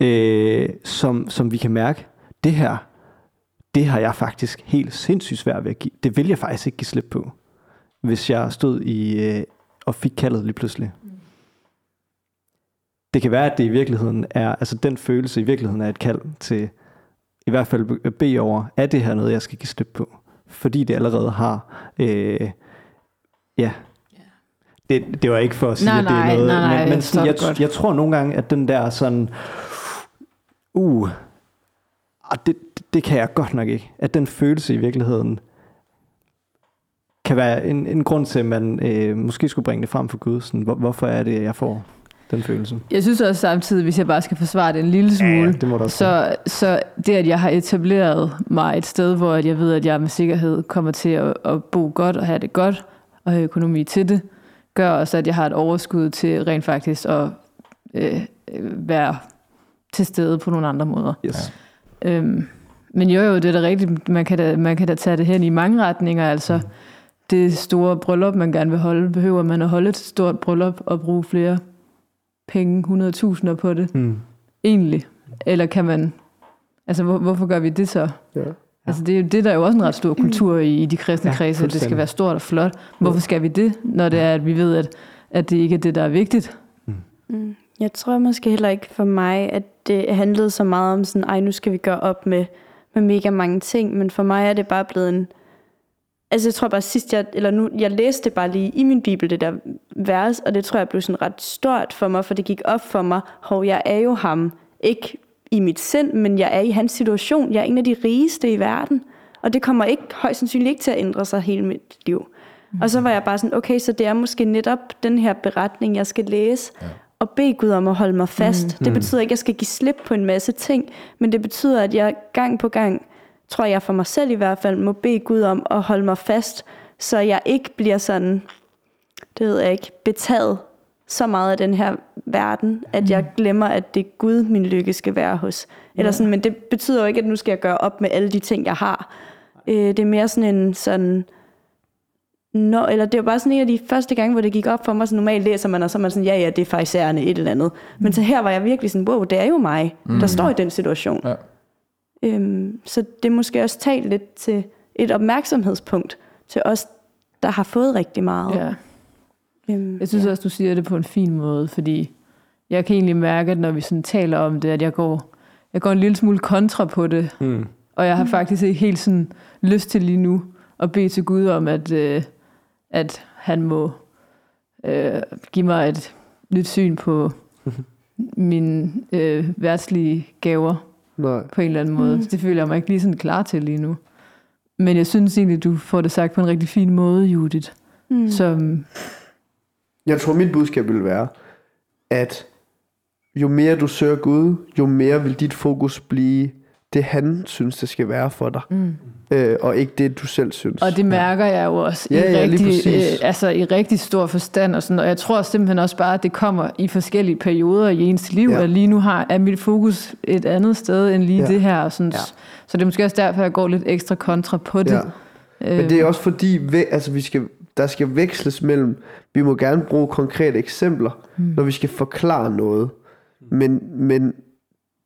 øh, som, som vi kan mærke, det her, det har jeg faktisk helt sindssygt svært ved at give. Det vil jeg faktisk ikke give slip på, hvis jeg stod i øh, og fik kaldet lige pludselig. Det kan være, at det i virkeligheden er, altså den følelse i virkeligheden er et kald til, i hvert fald be- bede over, er det her noget, jeg skal give slip på? Fordi det allerede har, øh, ja, det, det var ikke for at sige, Nej, at det er noget, nej, nej, men, men jeg sådan, jeg, godt. jeg tror nogle gange, at den der sådan, uh, ah, det, det, det kan jeg godt nok ikke. At den følelse i virkeligheden kan være en, en grund til, at man øh, måske skulle bringe det frem for Gud. Sådan, hvor, hvorfor er det, jeg får den følelse? Jeg synes også samtidig, hvis jeg bare skal forsvare det en lille smule, det må du også så, så det, at jeg har etableret mig et sted, hvor at jeg ved, at jeg med sikkerhed kommer til at, at bo godt og have det godt, og have økonomi til det, gør også, at jeg har et overskud til rent faktisk at øh, øh, være til stede på nogle andre måder. Yes. Øhm, men jo, jo, det er da rigtigt. Man kan da, man kan da tage det hen i mange retninger. Altså, mm. det store bryllup, man gerne vil holde, behøver man at holde et stort bryllup og bruge flere penge, 100.000 på det, Mm. egentlig? Eller kan man... Altså, hvor, hvorfor gør vi det så? Ja. Altså, det, er jo- det der er jo også en ret stor kultur i, i de kristne Ja, kredse, at det skal være stort og flot. Hvorfor skal vi det, når det er, at vi ved, at, at det ikke er det, der er vigtigt? Mm. Jeg tror måske heller ikke for mig, at det handlede så meget om sådan, ej, nu skal vi gøre op med, med mega mange ting, men for mig er det bare blevet en... Altså jeg tror bare sidst, jeg, eller nu, jeg læste det bare lige i min bibel, det der vers, og det tror jeg blev sådan ret stort for mig, for det gik op for mig, hov, jeg er jo ham, ikke i mit sind, men jeg er i hans situation, jeg er en af de rigeste i verden, og det kommer ikke, højst sandsynligt ikke til at ændre sig hele mit liv. Og så var jeg bare sådan, okay, så det er måske netop den her beretning, jeg skal læse, ja. og bede Gud om at holde mig fast. Mm. Det betyder ikke, at jeg skal give slip på en masse ting, men det betyder, at jeg gang på gang, tror jeg for mig selv i hvert fald, må bede Gud om at holde mig fast, så jeg ikke bliver sådan, det ved jeg ikke, betaget så meget af den her verden, at jeg glemmer, at det er Gud, min lykke skal være hos. Eller sådan, men det betyder jo ikke, at nu skal jeg gøre op med alle de ting, jeg har. Øh, det er mere sådan en sådan, Nå, eller det var bare sådan en af de første gange, hvor det gik op for mig, så normalt læser man, og så er man sådan, ja, ja, det er faktisk et eller andet. Men så her var jeg virkelig sådan, wow, det er jo mig, der står i den situation. Ja. Øhm, så det måske også talt lidt til et opmærksomhedspunkt til os, der har fået rigtig meget. Ja. Øhm, Jeg synes også, du siger det på en fin måde, fordi jeg kan egentlig mærke, at når vi sådan taler om det, at jeg går, jeg går en lille smule kontra på det, Mm. og jeg har faktisk ikke helt sådan lyst til lige nu at bede til Gud om, at, øh, at han må øh, give mig et nyt syn på mine øh, værtslige gaver Nej. på en eller anden måde. Mm. Det føler jeg mig ikke lige sådan klar til lige nu. Men jeg synes egentlig, du får det sagt på en rigtig fin måde, Judith. mm. Som, Jeg tror, mit budskab vil være, at jo mere du søger Gud, jo mere vil dit fokus blive det, han synes, det skal være for dig. mm. Øh, og ikke det, du selv synes. Og det mærker jeg jo også Ja, i, ja, rigtig, øh, altså i rigtig stor forstand. Og, sådan, og jeg tror simpelthen også bare, at det kommer i forskellige perioder i ens liv. Ja. Ja. At lige nu har, er mit fokus et andet sted end lige Ja. ja. det her. Og sådan, Ja. ja. Så det er måske også derfor, jeg går lidt ekstra kontra på det. Ja. Men det er også fordi, væ- altså, vi skal, der skal veksles mellem, vi må gerne bruge konkrete eksempler, mm. når vi skal forklare noget. Men, men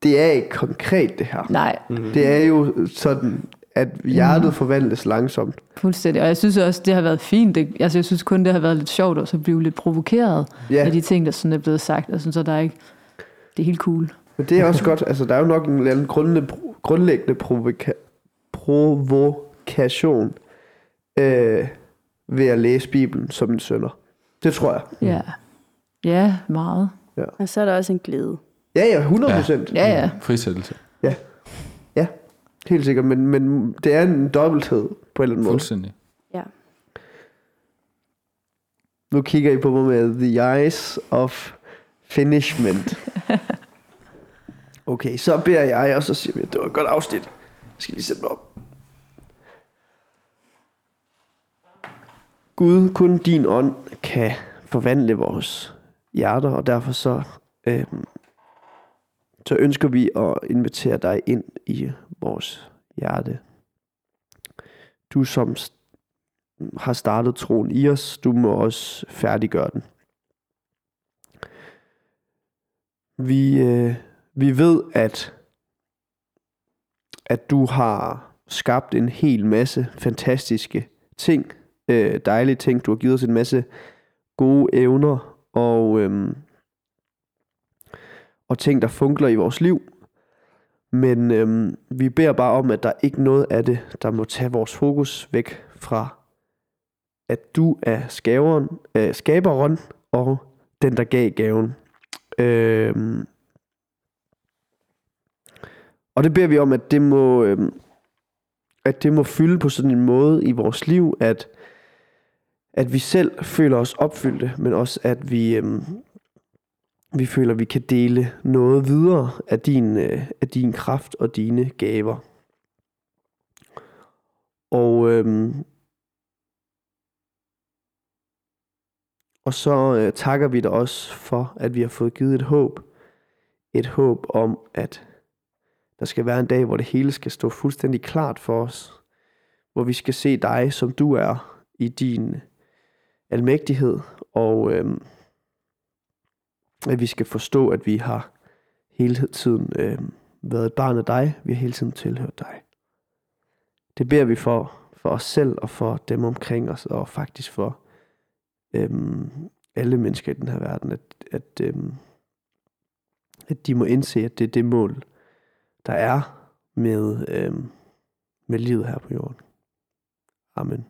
det er ikke konkret, det her. Nej, Det er jo sådan, at hjertet forvandles langsomt. fuldstændig. Og jeg synes også, det har været fint. Det, altså, jeg synes kun, det har været lidt sjovt også at blive lidt provokeret Ja, af de ting, der sådan er blevet sagt. Og sådan, så der er ikke... Det er helt cool. men det er også godt. Altså, der er jo nok en eller anden grundlæggende, grundlæggende provoka- provokation øh, ved at læse Bibelen som en sønder. Det tror jeg. Ja. Ja, meget. Og så er der også en glæde. Ja, ja, 100 procent. Ja, ja. Frisættelse. Helt sikkert, men, men det er en dobbelthed på en eller anden måde. Fuldstændig. Ja. Nu kigger I på mig med the eyes of finishment. Okay, så beder jeg, og så siger vi, at det var et godt afsnit. Jeg skal lige sætte mig op. Gud, kun din ånd kan forvandle vores hjerter, og derfor så, øhm, så ønsker vi at invitere dig ind i vores hjerte. Du som har startet troen i os, du må også færdiggøre den. Vi, øh, vi ved, at, at du har skabt en hel masse fantastiske ting, øh, dejlige ting. Du har givet os en masse gode evner og, øhm, og ting, der funkler i vores liv. Men øhm, vi beder bare om, at der ikke er noget af det, der må tage vores fokus væk fra, at du er skaberen, øh, skaberen og den, der gav gaven. Øhm, Og det beder vi om, at det må, øhm, at det må fylde på sådan en måde i vores liv, at, at vi selv føler os opfyldte, men også at vi, øhm, vi føler, vi kan dele noget videre af din, øh, af din kraft og dine gaver. Og, øhm, og så øh, takker vi dig også for, at vi har fået givet et håb. Et håb om, at der skal være en dag, hvor det hele skal stå fuldstændig klart for os. Hvor vi skal se dig, som du er, i din almægtighed. Og øhm, at vi skal forstå, at vi har hele tiden øh, været et barn af dig. Vi har hele tiden tilhørt dig. Det beder vi for, for os selv og for dem omkring os, og faktisk for øhm, alle mennesker i den her verden, at, at, øhm, at de må indse, at det er det mål, der er med, øhm, med livet her på jorden. Amen.